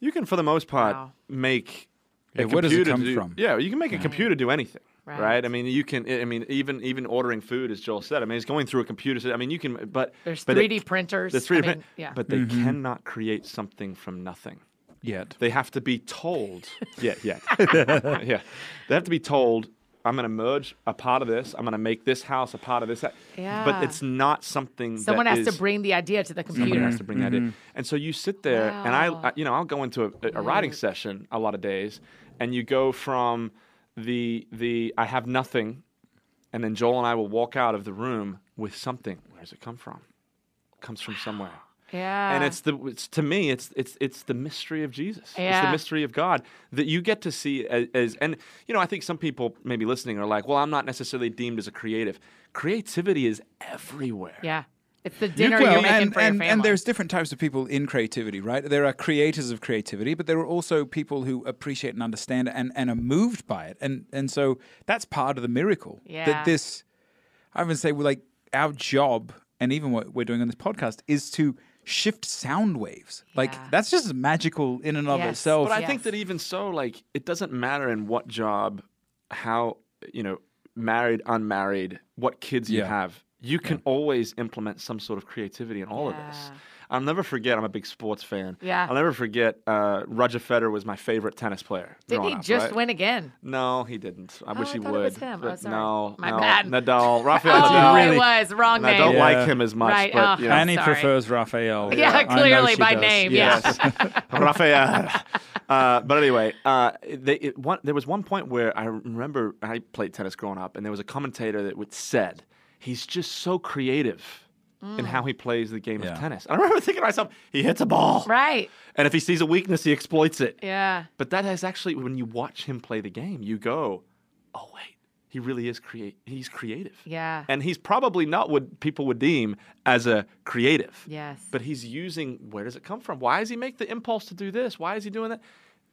You can, for the most part, Hmm. Wow. make a Yeah, where does it come do- from? Yeah, you can make a computer do anything, Right. right. I mean, you can. I mean, even even ordering food, as Joel said. I mean, it's going through a computer. so- I mean, you can. But There's but 3D printers. There's I 3D mean, print, yeah. but they mm-hmm. cannot create something from nothing. Yet. They have to be told. yeah, yeah, yeah. They have to be told. I'm going to merge a part of this. I'm going to make this house a part of this. Yeah. But it's not something. Someone that has is- to bring the idea to the computer. Someone computer. has to bring that in. Mm-hmm. And so you sit there, and I, I, you know, I'll go into a, a writing session a lot of days, and you go from the the I have nothing, and then Joel and I will walk out of the room with something. Where does it come from? It comes from somewhere. Yeah. And it's the it's to me it's it's it's the mystery of Jesus. It's Yeah. the mystery of God that you get to see as, as and you know I think some people maybe listening are like, well, I'm not necessarily deemed as a creative. Creativity is everywhere. yeah. It's the dinner well, you're making and, for and, your family. and there's different types of people in creativity, right? There are creators of creativity, but there are also people who appreciate and understand and, and are moved by it. And and so that's part of the miracle. Yeah. That this I would say well, like our job and even what we're doing on this podcast is to shift sound waves. Like Yeah. that's just magical in and of Yes. itself. But I Yes. think that even so, like it doesn't matter in what job, how you know, married, unmarried, what kids you have, you can always implement some sort of creativity in all of this. I'll never forget. I'm a big sports fan. Yeah. I'll never forget. Uh, Roger Federer was my favorite tennis player. Did growing he up, just right? win again? No, he didn't. I wish I he thought it would. was him. Oh, but sorry. No, My no. bad. Nadal, Rafael Oh, Nadal. really- it was wrong And I don't Yeah. like him as much, Right, but oh. you know. Annie Sorry. prefers Raphael. Yeah, I know clearly by does. name, Yes. Rafael. Uh, but anyway, uh, they, it, one, there was one point where I remember I played tennis growing up, and there was a commentator that would said he's just so creative in how mm. he plays the game Yeah. of tennis. I remember thinking to myself, he hits a ball, Right. and if he sees a weakness, he exploits it. Yeah. But that has actually, when you watch him play the game, you go, oh wait, he really is create. He's creative. Yeah. And he's probably not what people would deem as a creative. Yes. But he's using where does it come from? Why does he make the impulse to do this? Why is he doing that?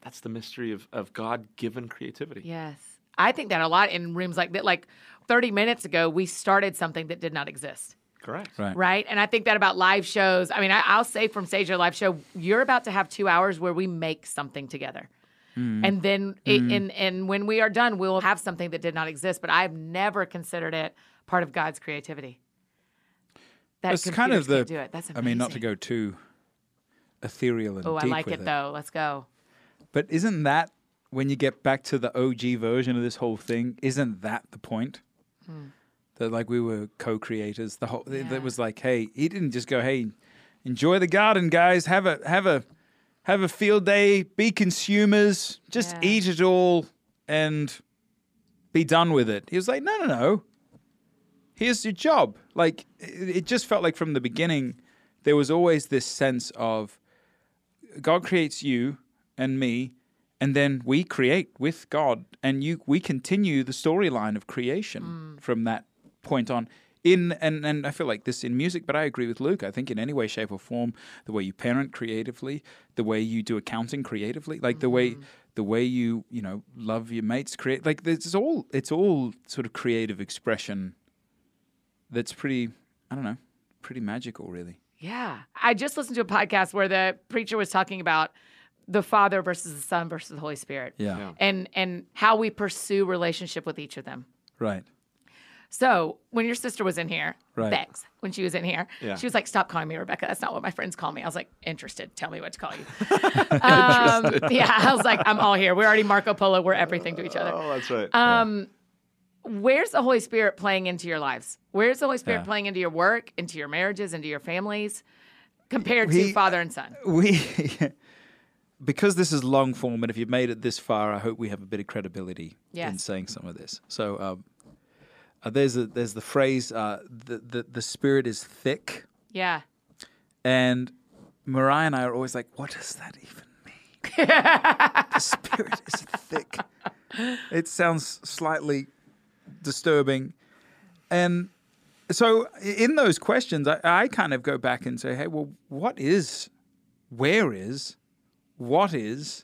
That's the mystery of, of God given creativity. Yes. I think that a lot in rooms like that. Like 30 minutes ago, we started something that did not exist. Correct. Right. Right. And I think that about live shows. I mean, I, I'll say from stage or live show, you're about to have two hours where we make something together. Hmm. And then, it, hmm. and, and when we are done, we'll have something that did not exist. But I've never considered it part of God's creativity. That It's kind of the. do it. That's I mean, not to go too ethereal and Oh, I like with it though. Let's go. But isn't that when you get back to the OG version of this whole thing? Isn't that the point? Mm. That like we were co-creators. The whole Yeah. that was like, hey, he didn't just go, hey, enjoy the garden, guys. Have a have a have a field day. Be consumers. Just Yeah. eat it all and be done with it. He was like, no, no, no. Here's your job. Like it, it just felt like from the beginning, there was always this sense of God creates you and me, and then we create with God, and you we continue the storyline of creation mm. from that point on. In and and I feel like this in music, but I agree with Luke. I think in any way, shape, or form, the way you parent creatively, the way you do accounting creatively, like the way mm-hmm. the way you you know love your mates, create like it's all it's all sort of creative expression. That's pretty. I don't know, pretty magical, really. Yeah. I just listened to a podcast where the preacher was talking about the Father versus the Son versus the Holy Spirit. Yeah. Yeah. And and how we pursue relationship with each of them. Right. So when your sister was in here, Right. Bex, when she was in here, Yeah. she was like, "Stop calling me Rebecca. That's not what my friends call me." I was like, "Interested? Tell me what to call you." um, yeah, I was like, "I'm all here. We're already Marco Polo. We're everything to each other." Oh, that's right. Um, where's the Holy Spirit playing into your lives? Where's the Holy Spirit Yeah. playing into your work, into your marriages, into your families, compared We- to Father and Son? we because this is long form and if you've made it this far i hope we have a bit of credibility in saying some of this. So um, uh, there's a, there's the phrase uh, the, the the spirit is thick. Yeah. and moriah and i are always like what does that even mean? The spirit is thick. It sounds slightly disturbing. And so in those questions I, I kind of go back and say hey well what is where is what is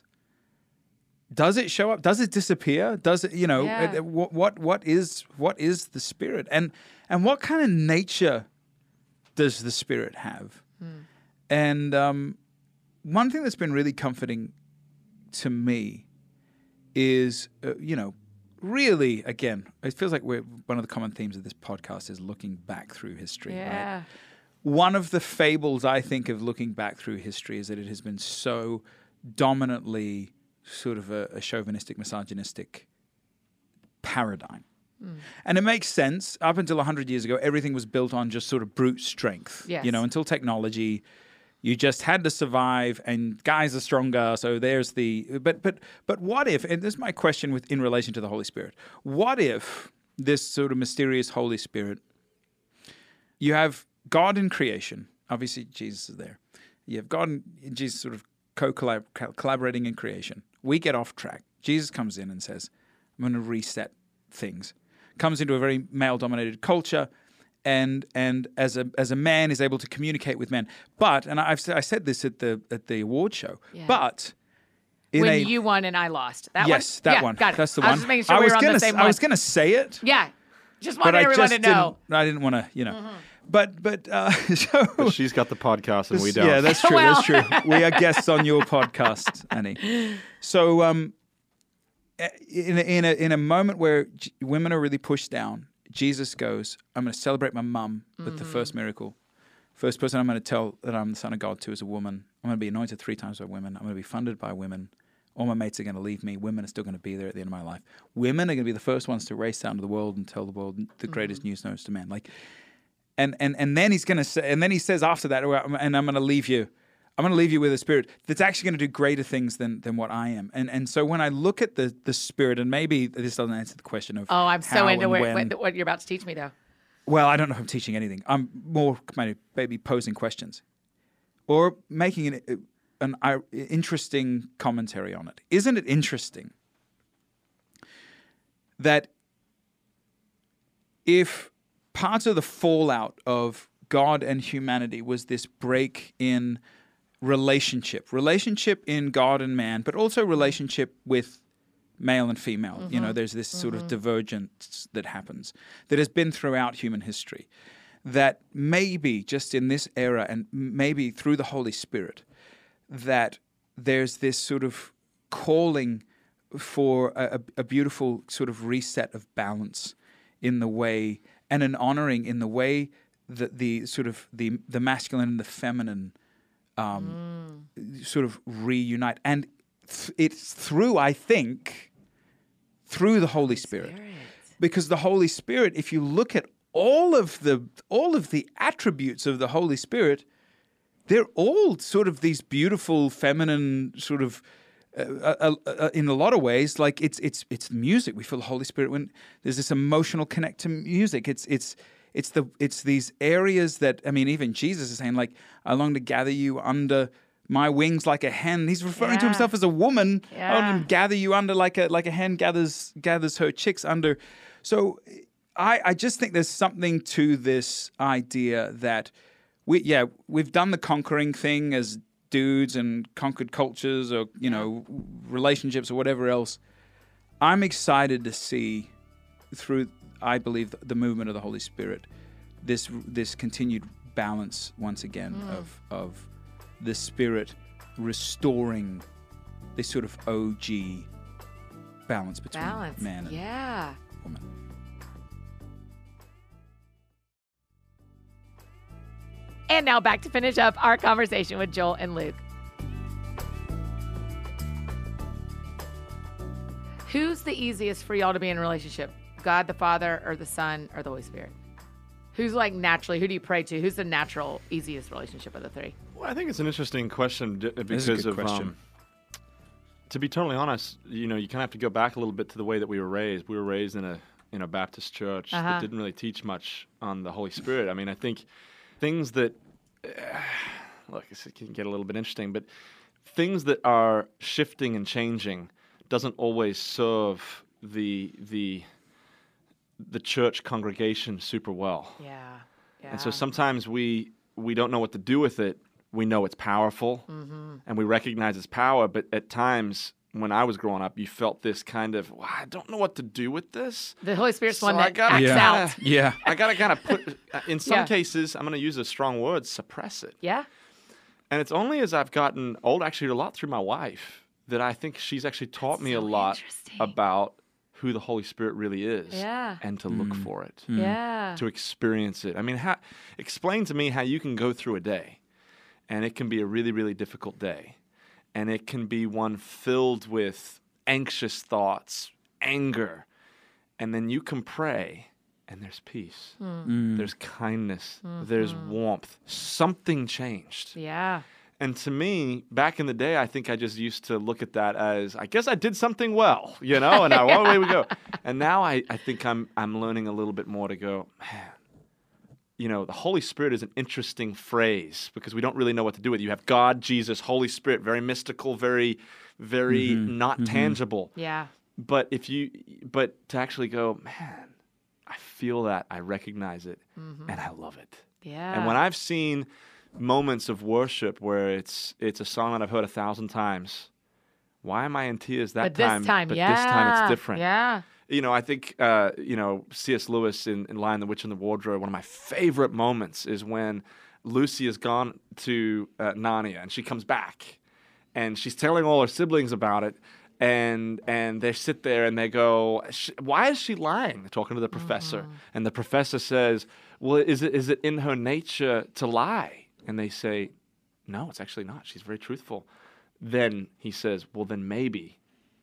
does it show up does it disappear does it you know Yeah. uh, what what what is what is the spirit and and what kind of nature does the spirit have and um, one thing that's been really comforting to me is uh, you know really again it feels like we're one of the common themes of this podcast is looking back through history right? Yeah. one of the fables I think of looking back through history is that it has been so dominantly sort of a, a chauvinistic, misogynistic paradigm. Hmm. And it makes sense. Up until 100 years ago, everything was built on just sort of brute strength. Yes. You know, until technology, you just had to survive and guys are stronger. So there's the but but but what if and this is my question with in relation to the Holy Spirit. What if this sort of mysterious Holy Spirit you have God in creation. Obviously, Jesus is there. You have God and Jesus sort of co collaborating in creation. We get off track. Jesus comes in and says, I'm going to reset things. Comes into a very male dominated culture. And and as a as a man is able to communicate with men, but and I've said- I said this at the at the award show, Yeah. but when a you won and I lost. That yes one? that Yeah, one Got it. that's the I one. was just making sure I we was were on gonna the same I was gonna say it, Yeah. Just but wanted I everyone just to know. didn't. I didn't want to, you know. Mm-hmm. But but uh, so But she's got the podcast and we don't. yeah, that's true. Well- That's true. We are guests on your podcast, Annie. So, um, in a, in a in a moment where J- women are really pushed down, Jesus goes, "I'm going to celebrate my mum with the first miracle. First person I'm going to tell that I'm the son of God to is a woman. I'm going to be anointed three times by women. I'm going to be funded by women." All my mates are going to leave me. Women are still going to be there at the end of my life. Women are going to be the first ones to race out into the world and tell the world the greatest news known to man. Like, and and and then he's gonna say, and then he says after that, and I'm gonna leave you. I'm gonna leave you with a spirit that's actually gonna do greater things than than what I am. And and so when I look at the the spirit, and maybe this doesn't answer the question of Oh, I'm so into where, when- what, what you're about to teach me, though. well, I don't know if I'm teaching anything. I'm more maybe posing questions or making an, an uh, interesting commentary on it. Isn't it interesting that if part of the fallout of God and humanity was this break in relationship, relationship in God and man, but also relationship with male and female. You know, mm-hmm. there's this sort of mm-hmm. divergence that happens that has been throughout human history. That maybe just in this era and maybe through the Holy Spirit, that there's this sort of calling for a, a a beautiful sort of reset of balance in the way and an honoring in the way that the sort of the the masculine and the feminine um, sort of reunite. And th- it's through I think through the Holy Spirit. Because the Holy Spirit if you look at all of the all of the attributes of the Holy Spirit they're all sort of these beautiful feminine sort of uh, uh, uh, in a lot of ways like it's it's it's music. We feel the holy spirit when there's this emotional connect to music. It's it's it's the it's these areas that i mean even jesus is saying like i long to gather you under my wings like a hen. He's referring to himself as a woman. I Yeah. to gather you under like a like a hen gathers gathers her chicks under. So i i just think there's something to this idea that we yeah we've done the conquering thing as dudes and conquered cultures or you know relationships or whatever else i'm excited to see through i believe the movement of the holy spirit this this continued balance once again mm. of of the spirit restoring this sort of og balance between Balance. man and yeah. woman And now back to finish up our conversation with Joel and Luke. Who's the easiest for y'all to be in a relationship? God the Father or the Son or the Holy Spirit? Who's like naturally, who do you pray to? Who's the natural, easiest relationship of the three? Well, I think it's an interesting question d- because is a good of question. Um, to be totally honest, you know, you kind of have to go back a little bit to the way that we were raised. We were raised in a in a Baptist church Uh-huh. that didn't really teach much on the Holy Spirit. I mean, I think things that look, this can get a little bit interesting, but things that are shifting and changing doesn't always serve the the the church congregation super well. Yeah. Yeah. And so sometimes we we don't know what to do with it. We know it's powerful, Mm-hmm. and we recognize its power. But at times, when I was growing up, you felt this kind of, well, I don't know what to do with this. the Holy Spirit's So one I that gotta acts Yeah. out. yeah I gotta kind of put. uh, In some Yeah. cases, I'm gonna use a strong word, suppress it. Yeah. And it's only as I've gotten old, actually, a lot through my wife, that I think she's actually taught me a lot about who the Holy Spirit really is, Yeah. and to look for it. Yeah. to experience it. I mean, how, explain to me how you can go through a day, and it can be a really, really difficult day, and it can be one filled with anxious thoughts, anger, and then you can pray, and there's peace, hmm. mm. there's kindness, mm-hmm. there's warmth. Something changed. Yeah. And to me, back in the day, I think I just used to look at that as, I guess I did something well, you know, and I, well, away we go. And now I, I think I'm, I'm learning a little bit more to go, man, you know, the Holy Spirit is an interesting phrase because we don't really know what to do with it. You have God, Jesus, Holy Spirit, very mystical, very, very mm-hmm. not mm-hmm. tangible. Yeah. But if you, but to actually go, man, I feel that, I recognize it, mm-hmm. and I love it. Yeah. And when I've seen moments of worship where it's it's a song that I've heard a thousand times, why am I in tears that but this time? time, but yeah. this time it's different. Yeah. You know, I think uh, you know C.S. Lewis in, in *Lion, the Witch, and the Wardrobe*. One of my favorite moments is when Lucy has gone to uh, Narnia and she comes back, and she's telling all her siblings about it. And and they sit there and they go, "Why is she lying?" They're talking to the professor, and the professor says, "Well, is it is it in her nature to lie?" And they say, "No, it's actually not. She's very truthful." Then he says, "Well, then maybe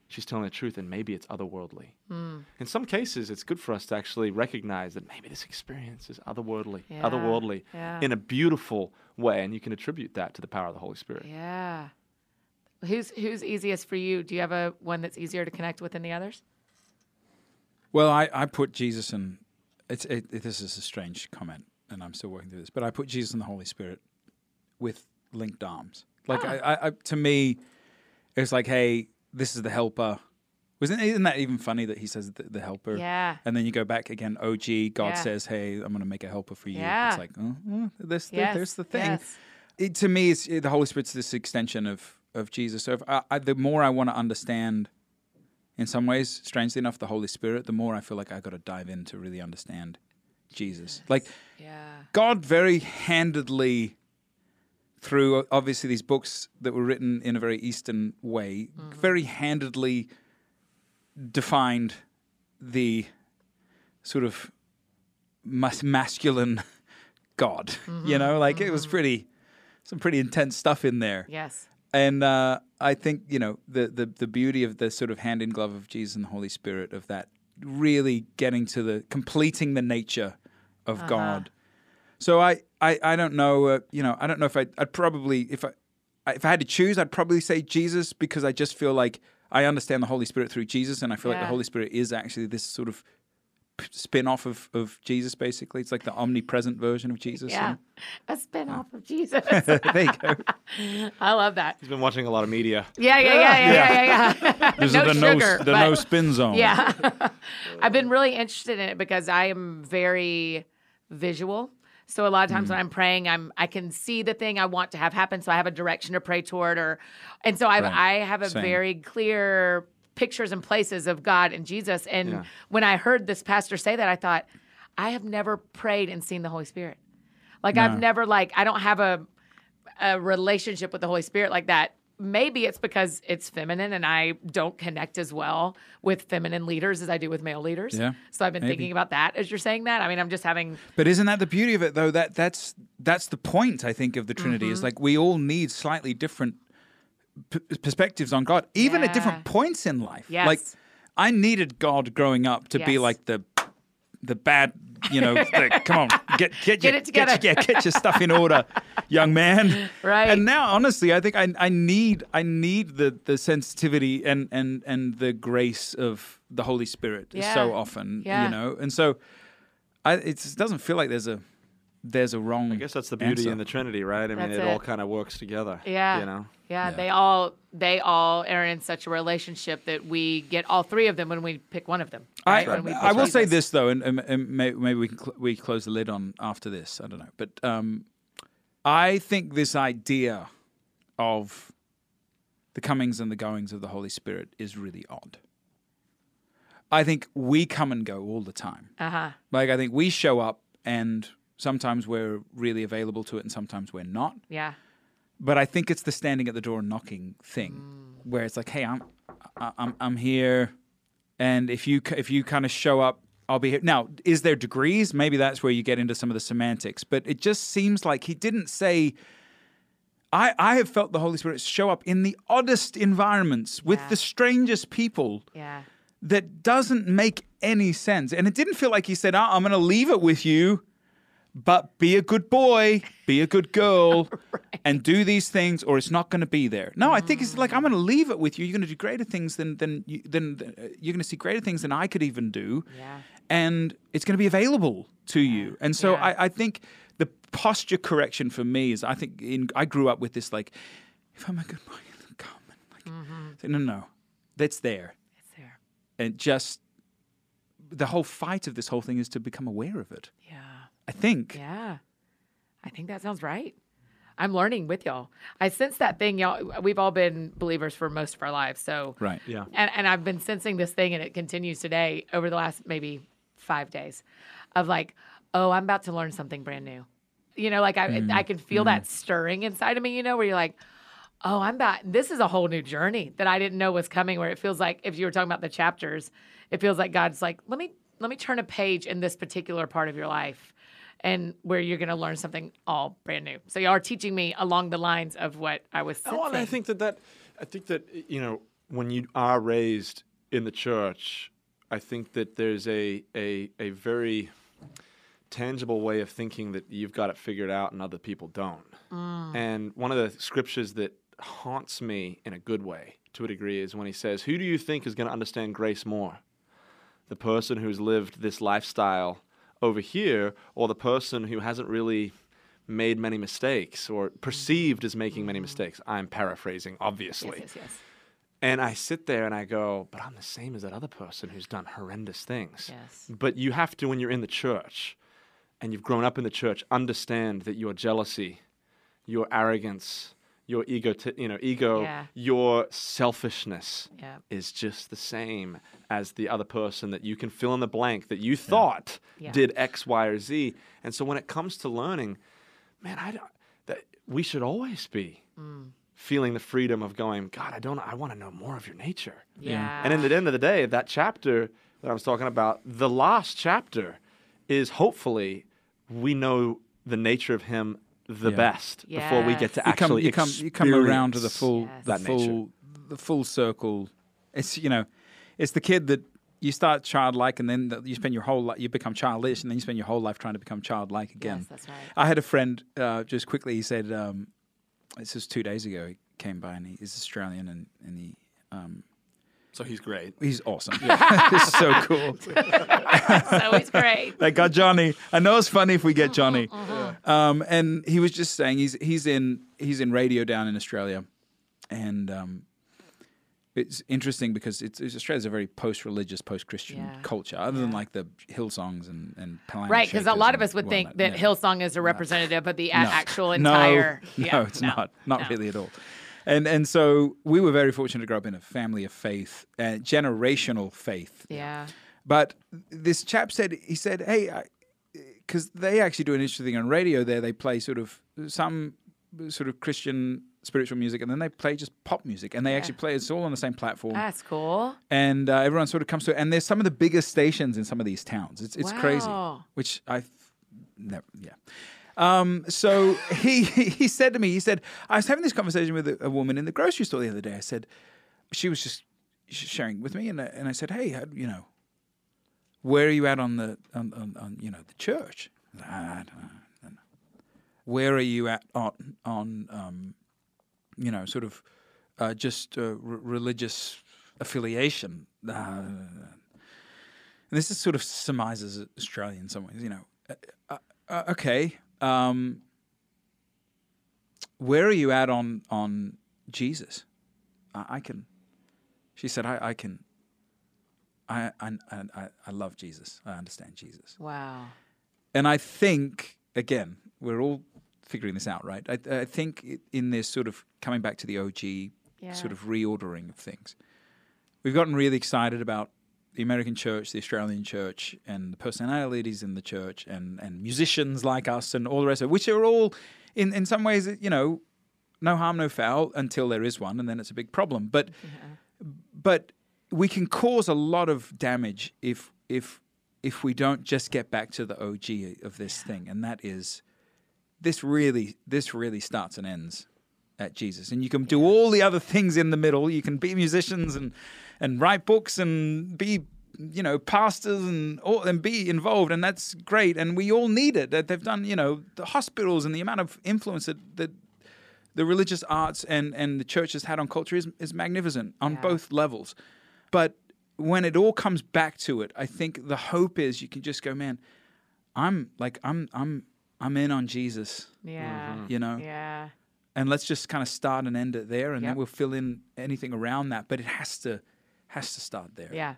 she's telling the truth, and maybe it's otherworldly." Hmm. In some cases, it's good for us to actually recognize that maybe this experience is otherworldly, Yeah, otherworldly, yeah. in a beautiful way, and you can attribute that to the power of the Holy Spirit. Yeah. Who's who's easiest for you? Do you have a one that's easier to connect with than the others? Well, I, I put Jesus and it's it, it- this is a strange comment, and I'm still working through this, but I put Jesus and the Holy Spirit with linked arms. Like ah. I, I, I, to me, it's like, hey, this is the helper. Wasn't isn't that even funny that he says the, the helper? Yeah. And then you go back again. OG, God Yeah. says, hey, I'm going to make a helper for you. Yeah. It's like, oh, oh, this, Yes, there's the thing. yes. It, to me, it's the Holy Spirit's this extension of of Jesus. So if I, I, the more I want to understand, in some ways, strangely enough, the Holy Spirit, the more I feel like I got to dive in to really understand Jesus. Like Yeah. God very handedly, through uh, obviously these books that were written in a very Eastern way, very handedly defined the sort of mas- masculine God. You know, like it was pretty, some pretty intense stuff in there. Yes. And uh, I think you know the, the the beauty of the sort of hand in glove of Jesus and the Holy Spirit of that really getting to the completing the nature of God. So I I, I don't know uh, you know I don't know if I I'd probably if I I- if I had to choose I'd probably say Jesus because I just feel like I understand the Holy Spirit through Jesus and I feel like the Holy Spirit is actually this sort of p- spin-off of, of Jesus basically it's like the omnipresent version of Jesus Yeah. A spin off of Jesus. there you go I love that. He's been watching a lot of media. Yeah, yeah, yeah, yeah, yeah, yeah. yeah. This no is the sugar, no the but- no spin zone Yeah. I've been really interested in it because I am very visual. So a lot of times Mm. when I'm praying, I'm I can see the thing I want to have happen. So I have a direction to pray toward or and so I Right. I have a Same. very clear pictures and places of God and Jesus. And Yeah. when I heard this pastor say that, I thought, I have never prayed and seen the Holy Spirit. Like I've never like I don't have a a relationship with the Holy Spirit like that. Maybe it's because it's feminine and I don't connect as well with feminine leaders as I do with male leaders. Yeah, So I've been maybe. thinking about that as you're saying that. I mean, I'm just having But isn't that the beauty of it though? That that's that's the point I think of the Trinity Mm-hmm. is like we all need slightly different p- perspectives on God, even at different points in life. Yes. Like I needed God growing up to be like the the bad, you know, the, come on, get get, Get your, it together. Get, your- yeah, get your stuff in order, young man. Right. And now, honestly, I think I I need I need the the sensitivity and and and the grace of the Holy Spirit Yeah. so often, Yeah. you know, and so. I, it doesn't feel like there's a there's a wrong. I guess that's the beauty answer. in the Trinity, right? I mean, That's it, all kind of works together. Yeah. You know? Yeah, Yeah. they all they all are in such a relationship that we get all three of them when we pick one of them. I, right? When we I will say this though, and, and, and may, maybe we can cl- we close the lid on after this. I don't know, but um, I think this idea of the comings and the goings of the Holy Spirit is really odd. I think we come and go all the time. Uh-huh. Like I think we show up, and sometimes we're really available to it, and sometimes we're not. Yeah. But I think it's the standing at the door and knocking thing, Mm. where it's like, hey, I'm, I'm, I'm here, and if you, if you kind of show up, I'll be here. Now, is there degrees? Maybe that's where you get into some of the semantics, but it just seems like he didn't say. I, I have felt the Holy Spirit show up in the oddest environments with Yeah. the strangest people Yeah. that doesn't make any sense. And it didn't feel like he said, "Ah, I'm going to leave it with you, but be a good boy, be a good girl, and do these things, or it's not going to be there. No, I think it's like, I'm going to leave it with you. You're going to do greater things than, than, you, than uh, you're going to see greater things than I could even do. Yeah. And it's going to be available to you. And so Yeah. I, I think the posture correction for me is I think in, I grew up with this like, if I'm a good boy, come. And like, Mm-hmm. say, no, no, no, that's there It's there. and just the whole fight of this whole thing is to become aware of it. Yeah. I think. Yeah. I think that sounds right. I'm learning with y'all. I sense that thing, y'all. We've all been believers for most of our lives, so Right. Yeah. and, and I've been sensing this thing, and it continues today over the last maybe five days of like, oh, I'm about to learn something brand new. You know, like I, mm, I can feel that mm. stirring inside of me, you know, where you're like, oh, I'm about, this is a whole new journey that I didn't know was coming, where it feels like, if you were talking about the chapters, it feels like God's like, let me, let me turn a page in this particular part of your life and where you're going to learn something all brand new. So y'all are teaching me along the lines of what I was sensing. Oh, and I think that that I think that you know when you are raised in the church, I think that there's a a a very tangible way of thinking that you've got it figured out and other people don't. Mm. And one of the scriptures that haunts me in a good way to a degree is when he says, "Who do you think is going to understand grace more? The person who's lived this lifestyle over here or the person who hasn't really made many mistakes or perceived as making many mistakes. I'm paraphrasing, obviously. yes, yes, yes. And I sit there and I go, but I'm the same as that other person who's done horrendous things. Yes. But you have to, when you're in the church and you've grown up in the church, understand that your jealousy, your arrogance, your ego, you know, ego, Yeah. your selfishness Yeah. is just the same as the other person that you can fill in the blank that you thought Yeah. did X, Y, or Z. And so when it comes to learning, man, I don't, that we should always be Mm. feeling the freedom of going, God, I don't, I want to know more of your nature. Yeah. And in the end of the day, that chapter that I was talking about, the last chapter is hopefully we know the nature of him the Yeah. best before we get to you come, actually you come, you come around to the full, Yes. the that nature. full, the full circle. It's you know, it's the kid that you start childlike, and then the, you spend your whole life, you become childish, and then you spend your whole life trying to become childlike again. Yes, that's right. I had a friend uh, just quickly. He said, um, "This is two days ago." He came by, and he, he's Australian, and and he. Um, So he's great. He's awesome. He's so cool. so it's great. They got Johnny. I know it's funny if we get Johnny. Uh-huh. Um, and he was just saying he's he's in he's in radio down in Australia, and um, it's interesting because it's, it's Australia's a very post-religious, post-Christian Yeah. culture, other than like the Hillsongs and and Palanga Right, because a lot of us would think whatnot. that Yeah. Hillsong is a representative of the No. actual entire. No, yeah, it's not. Not no. really at all. And and so we were very fortunate to grow up in a family of faith, uh, generational faith. Yeah. But this chap said he said, "Hey, because they actually do an interesting thing on radio. There, they play sort of some sort of Christian spiritual music, and then they play just pop music, and they actually play it's all on the same platform, That's cool. and uh, everyone sort of comes to it. And there's some of the biggest stations in some of these towns. It's it's crazy, which I never, yeah." Um, so he he said to me, he said, I was having this conversation with a, a woman in the grocery store the other day. I said, she was just sharing with me, and I, and I said, hey, you know, where are you at on the on, on, on you know the church? I don't know. Where are you at on on um, you know sort of uh, just uh, r- religious affiliation? Uh, and this is sort of surmises Australia in some ways. You know, uh, uh, okay. Um, where are you at on on Jesus? I, I can. She said, I, I can. I, I I I love Jesus. I understand Jesus, Wow. and I think again we're all figuring this out, right? I, I think in this sort of coming back to the OG Yeah. sort of reordering of things, we've gotten really excited about the American church, the Australian church, and the personalities in the church, and and musicians like us, and all the rest of it, which are all in in some ways, you know, no harm, no foul until there is one, and then it's a big problem. But but we can cause a lot of damage if if if we don't just get back to the OG of this thing, and that is this really this really starts and ends at Jesus. And you can do all the other things in the middle. You can be musicians and and write books and be you know pastors and all, and be involved and that's great and we all need it that they've done you know the hospitals and the amount of influence that, that the religious arts and, and the church has had on culture is, is magnificent on Yeah. both levels. But when it all comes back to it, I think the hope is you can just go, man, I'm like I'm I'm I'm in on Jesus, Yeah. Mm-hmm. you know, Yeah. and let's just kind of start and end it there, and Yep. then we'll fill in anything around that. But it has to has to start there. Yeah.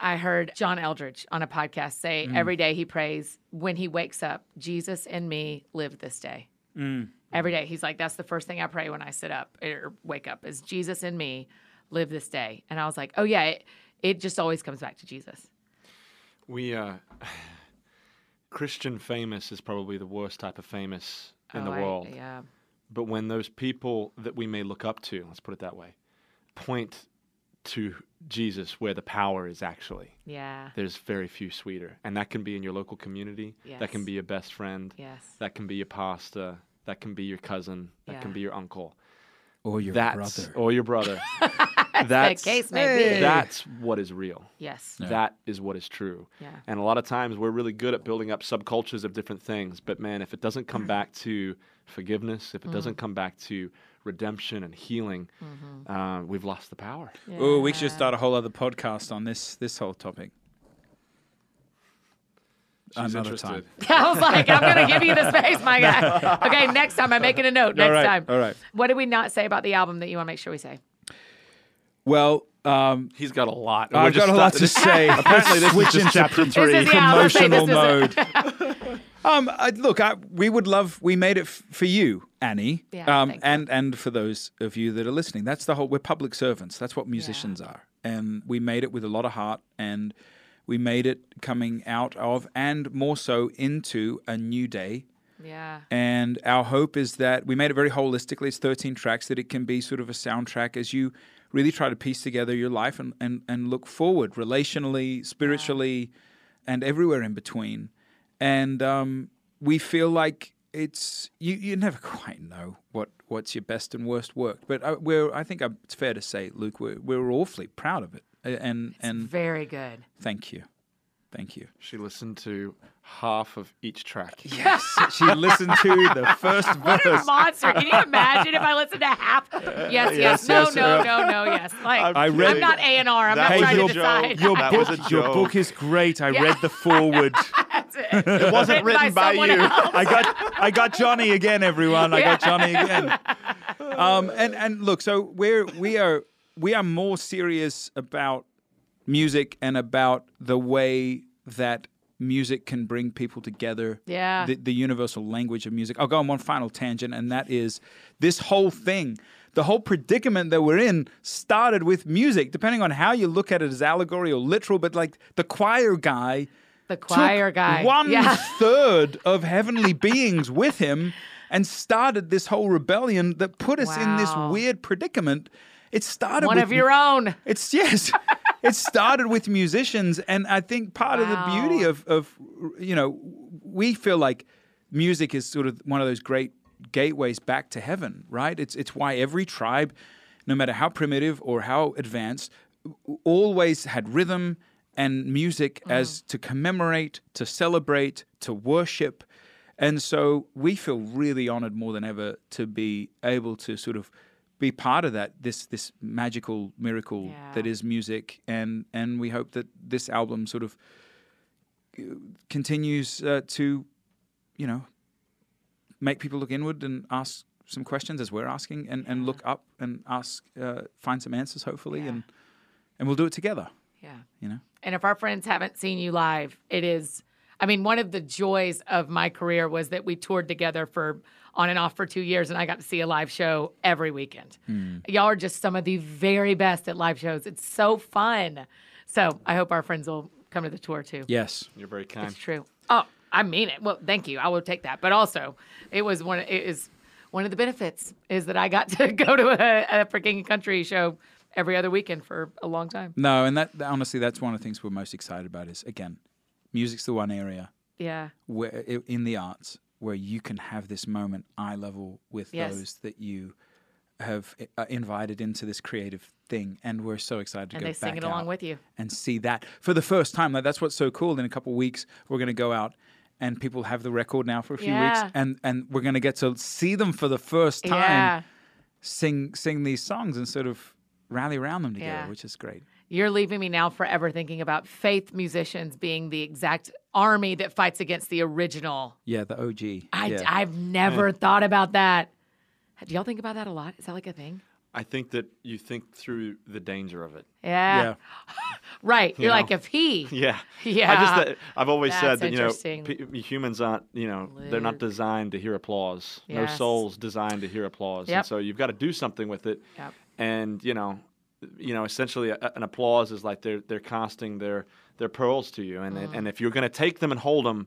I heard John Eldredge on a podcast say every day he prays when he wakes up, Jesus and me live this day. And every day. He's like, that's the first thing I pray when I sit up or wake up is Jesus and me, live this day. And I was like, oh yeah, it, it just always comes back to Jesus. We uh, Christian famous is probably the worst type of famous in the Oh, I- world. yeah. But when those people that we may look up to, let's put it that way, point to Jesus where the power is actually, Yeah. there's very few sweeter. And that can be in your local community. That can be your best friend. Yes. That can be your pastor. That can be your cousin. That can be your uncle. Or your that's brother. or your brother. The that's case may be. that's what is real. Yes. That is what is true. Yeah. And a lot of times we're really good at building up subcultures of different things. But man, if it doesn't come mm. back to forgiveness, if it doesn't mm. come back to redemption and healing, uh, we've lost the power. Oh, we should start a whole other podcast on this this whole topic. She's Another interested. time. I was like, I'm going to give you the space, my guy. Okay, next time I'm making a note. Next All right, time. all right. What did we not say about the album that you want to make sure we say? Well, um, He's got a lot. I've got a lot to say. Apparently, this Switch is just chapter three. This is- yeah, I was promotional mode. um, I, look, I, we would love. We made it f- for you, Annie, Yeah, um, and and for those of you that are listening. That's the whole. We're public servants. That's what musicians are, and we made it with a lot of heart, and we made it coming out of, and more so into a new day. Yeah. And our hope is that we made it very holistically. It's 13 tracks, that it can be sort of a soundtrack as you really try to piece together your life and, and, and look forward relationally, spiritually, and everywhere in between. And um, we feel like it's, you, you never quite know what, what's your best and worst work. But I, we're, I think it's fair to say, Luke, we're, we're awfully proud of it. And, and Very good. thank you. Thank you. She listened to half of each track. Yes, she listened to the first What a verse. monster. Can you imagine if I listened to half? Yes, yes. yes, no, yes, no, uh, no, no, yes. Like, I read- I'm not A&R. I'm not trying your to decide. Your book, your book is great. I read the foreword. That's it. It wasn't written by someone you. else. I got I got Johnny again, everyone. I got Johnny again. Um, and and look, so we're we are we are more serious about music and about the way that music can bring people together. Yeah. The, the universal language of music. I'll go on one final tangent, and that is this whole thing. The whole predicament that we're in started with music, depending on how you look at it as allegory or literal, but like the choir guy The choir guy. One yeah. third of heavenly beings with him and started this whole rebellion that put us in this weird predicament. It started One with of your own. It's yes. it started with musicians, and I think part of the beauty of of you know we feel like music is sort of one of those great gateways back to heaven, right? It's it's why every tribe, no matter how primitive or how advanced, always had rhythm and music mm. as to commemorate, to celebrate, to worship. And so we feel really honored more than ever to be able to sort of be part of that this this magical miracle that Yeah. is music and and we hope that this album sort of uh, continues uh, to you know make people look inward and ask some questions as we're asking and, and look up and ask uh, find some answers hopefully Yeah. and and we'll do it together Yeah. you know And if our friends haven't seen you live, it is. I mean, one of the joys of my career was that we toured together for on and off for two years, and I got to see a live show every weekend. Hmm. Y'all are just some of the very best at live shows. It's so fun. So I hope our friends will come to the tour too. yes You're very kind. It's true. Oh, I mean it. Well, thank you. I will take that. But also, it was one. It is one of the benefits is that I got to go to a, a freaking country show every other weekend for a long time. no and that honestly that's one of the things we're most excited about is again music's the one area Yeah. where in the arts where you can have this moment eye level with Yes. those that you have uh, invited into this creative thing and we're so excited to And go they sing back it along with you. and see that for the first time like that's what's so cool in a couple of weeks we're going to go out and people have the record now for a few Yeah. weeks and and we're going to get to see them for the first time Yeah. sing sing these songs and sort of rally around them together Yeah. which is great You're leaving me now forever thinking about faith musicians being the exact army that fights against the original. yeah the og I, yeah. I've never thought about that. Do y'all think about that a lot? Is that like a thing? I think that you think through the danger of it. Yeah. Yeah. Right. You're know? like, if he. Yeah. Yeah. I just uh, I've always said that you know p- humans aren't you know they're not designed to hear applause. No soul's designed to hear applause. Yep. And so you've got to do something with it. Yep. And you know, you know, essentially a, an applause is like they're they're casting their their pearls to you, and Mm. and if you're going to take them and hold them,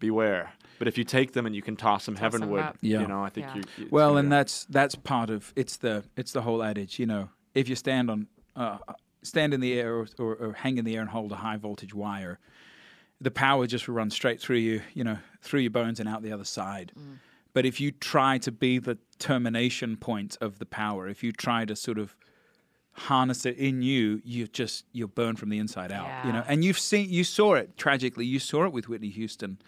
beware. But if you take them and you can toss them Toss 'em heavenward, up. Yeah. you know, I think Yeah. you. it's Well, gonna and that's that's part of it's the it's the whole adage. You know, if you stand on uh, stand in the air or, or, or hang in the air and hold a high voltage wire, the power just will run straight through you. You know, through your bones and out the other side. Mm. But if you try to be the termination point of the power, if you try to sort of harness it in you, you just you're burned from the inside out. You know, and you've seen you saw it tragically. You saw it with Whitney Houston.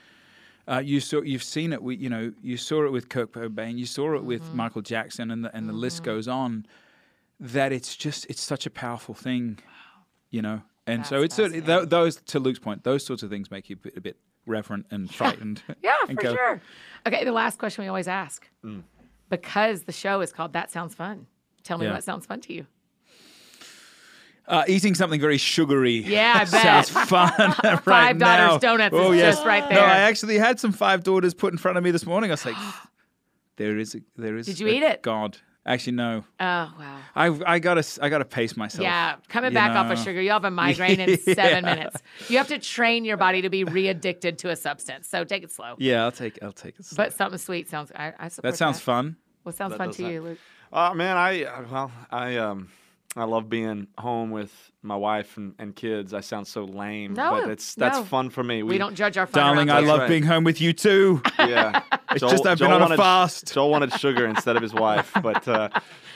Uh, you saw, you've seen it. With, you know, you saw it with Kurt Cobain. You saw it with Mm-hmm. Michael Jackson, and the, and the list goes on. That it's just it's such a powerful thing, you know. And so it's certainly th- those to Luke's point. Those sorts of things make you a bit, a bit reverent and frightened. Yeah, and for go, sure. Okay, the last question we always ask. Because the show is called That Sounds Fun. Tell me Yeah. what sounds fun to you. Uh, eating something very sugary. Yeah, I bet. sounds fun. right Five Daughters now. Donuts Oh is yes. just right there. No. I actually had some five daughters put in front of me this morning. I was like, there is, a, there is. Did you a eat it? God, actually no. Oh, wow. I I gotta s- I gotta pace myself. Yeah, coming you back off of sugar, you'll have a migraine in seven Yeah. minutes. You have to train your body to be re-addicted to a substance. So take it slow. Yeah, I'll take I'll take it. Slow. But something sweet sounds. I, I support that sounds fun. What sounds That fun to sound- you, Luke? Uh, man, I uh, well, I um, I love being home with my wife and, and kids. I sound so lame, No, but it's that's no. fun for me. We, don't judge our fun Darling, I love right. being home with you too. Yeah, It's just I've been on a fast. Joel wanted sugar instead of his wife, but uh,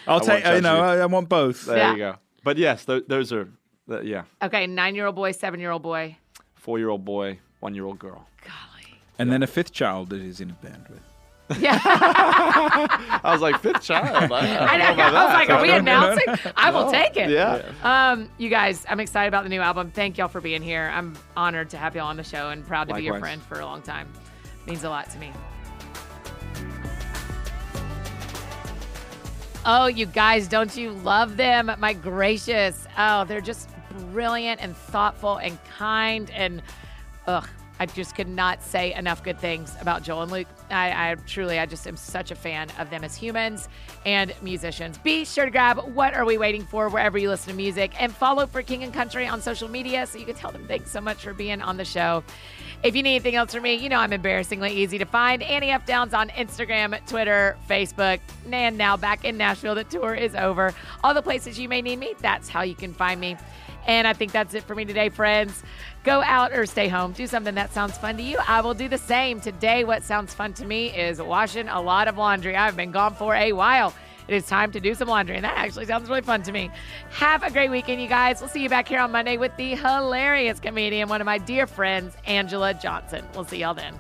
I'll won't take. You know. I, I want both. there Yeah. you go. But yes, th- those are uh, yeah, Okay, nine-year-old boy, seven-year-old boy. four year old boy, one year old girl. Golly. And then a fifth child that he's in a band with. Yeah, I was like fifth child. I, I, I know. don't know about I was like, are we No, no, no, announcing? I will take it. Yeah. Um, you guys, I'm excited about the new album. Thank y'all for being here. I'm honored to have y'all on the show and proud to be your friend for a long time. Means a lot to me. Oh, you guys, don't you love them? My gracious. Oh, they're just brilliant and thoughtful and kind and ugh. I just could not say enough good things about Joel and Luke. I, I truly, I just am such a fan of them as humans and musicians. Be sure to grab What Are We Waiting For wherever you listen to music and follow for King and Country on social media so you can tell them thanks so much for being on the show. If you need anything else from me, you know I'm embarrassingly easy to find. Annie F. Downs on Instagram, Twitter, Facebook, and now back in Nashville. The tour is over. All the places you may need me, that's how you can find me. And I think that's it for me today, friends. Go out or stay home. Do something that sounds fun to you. I will do the same. Today, what sounds fun to me is washing a lot of laundry. I've been gone for a while. It is time to do some laundry, and that actually sounds really fun to me. Have a great weekend, you guys. We'll see you back here on Monday with the hilarious comedian, one of my dear friends, Anjelah Johnson. We'll see y'all then.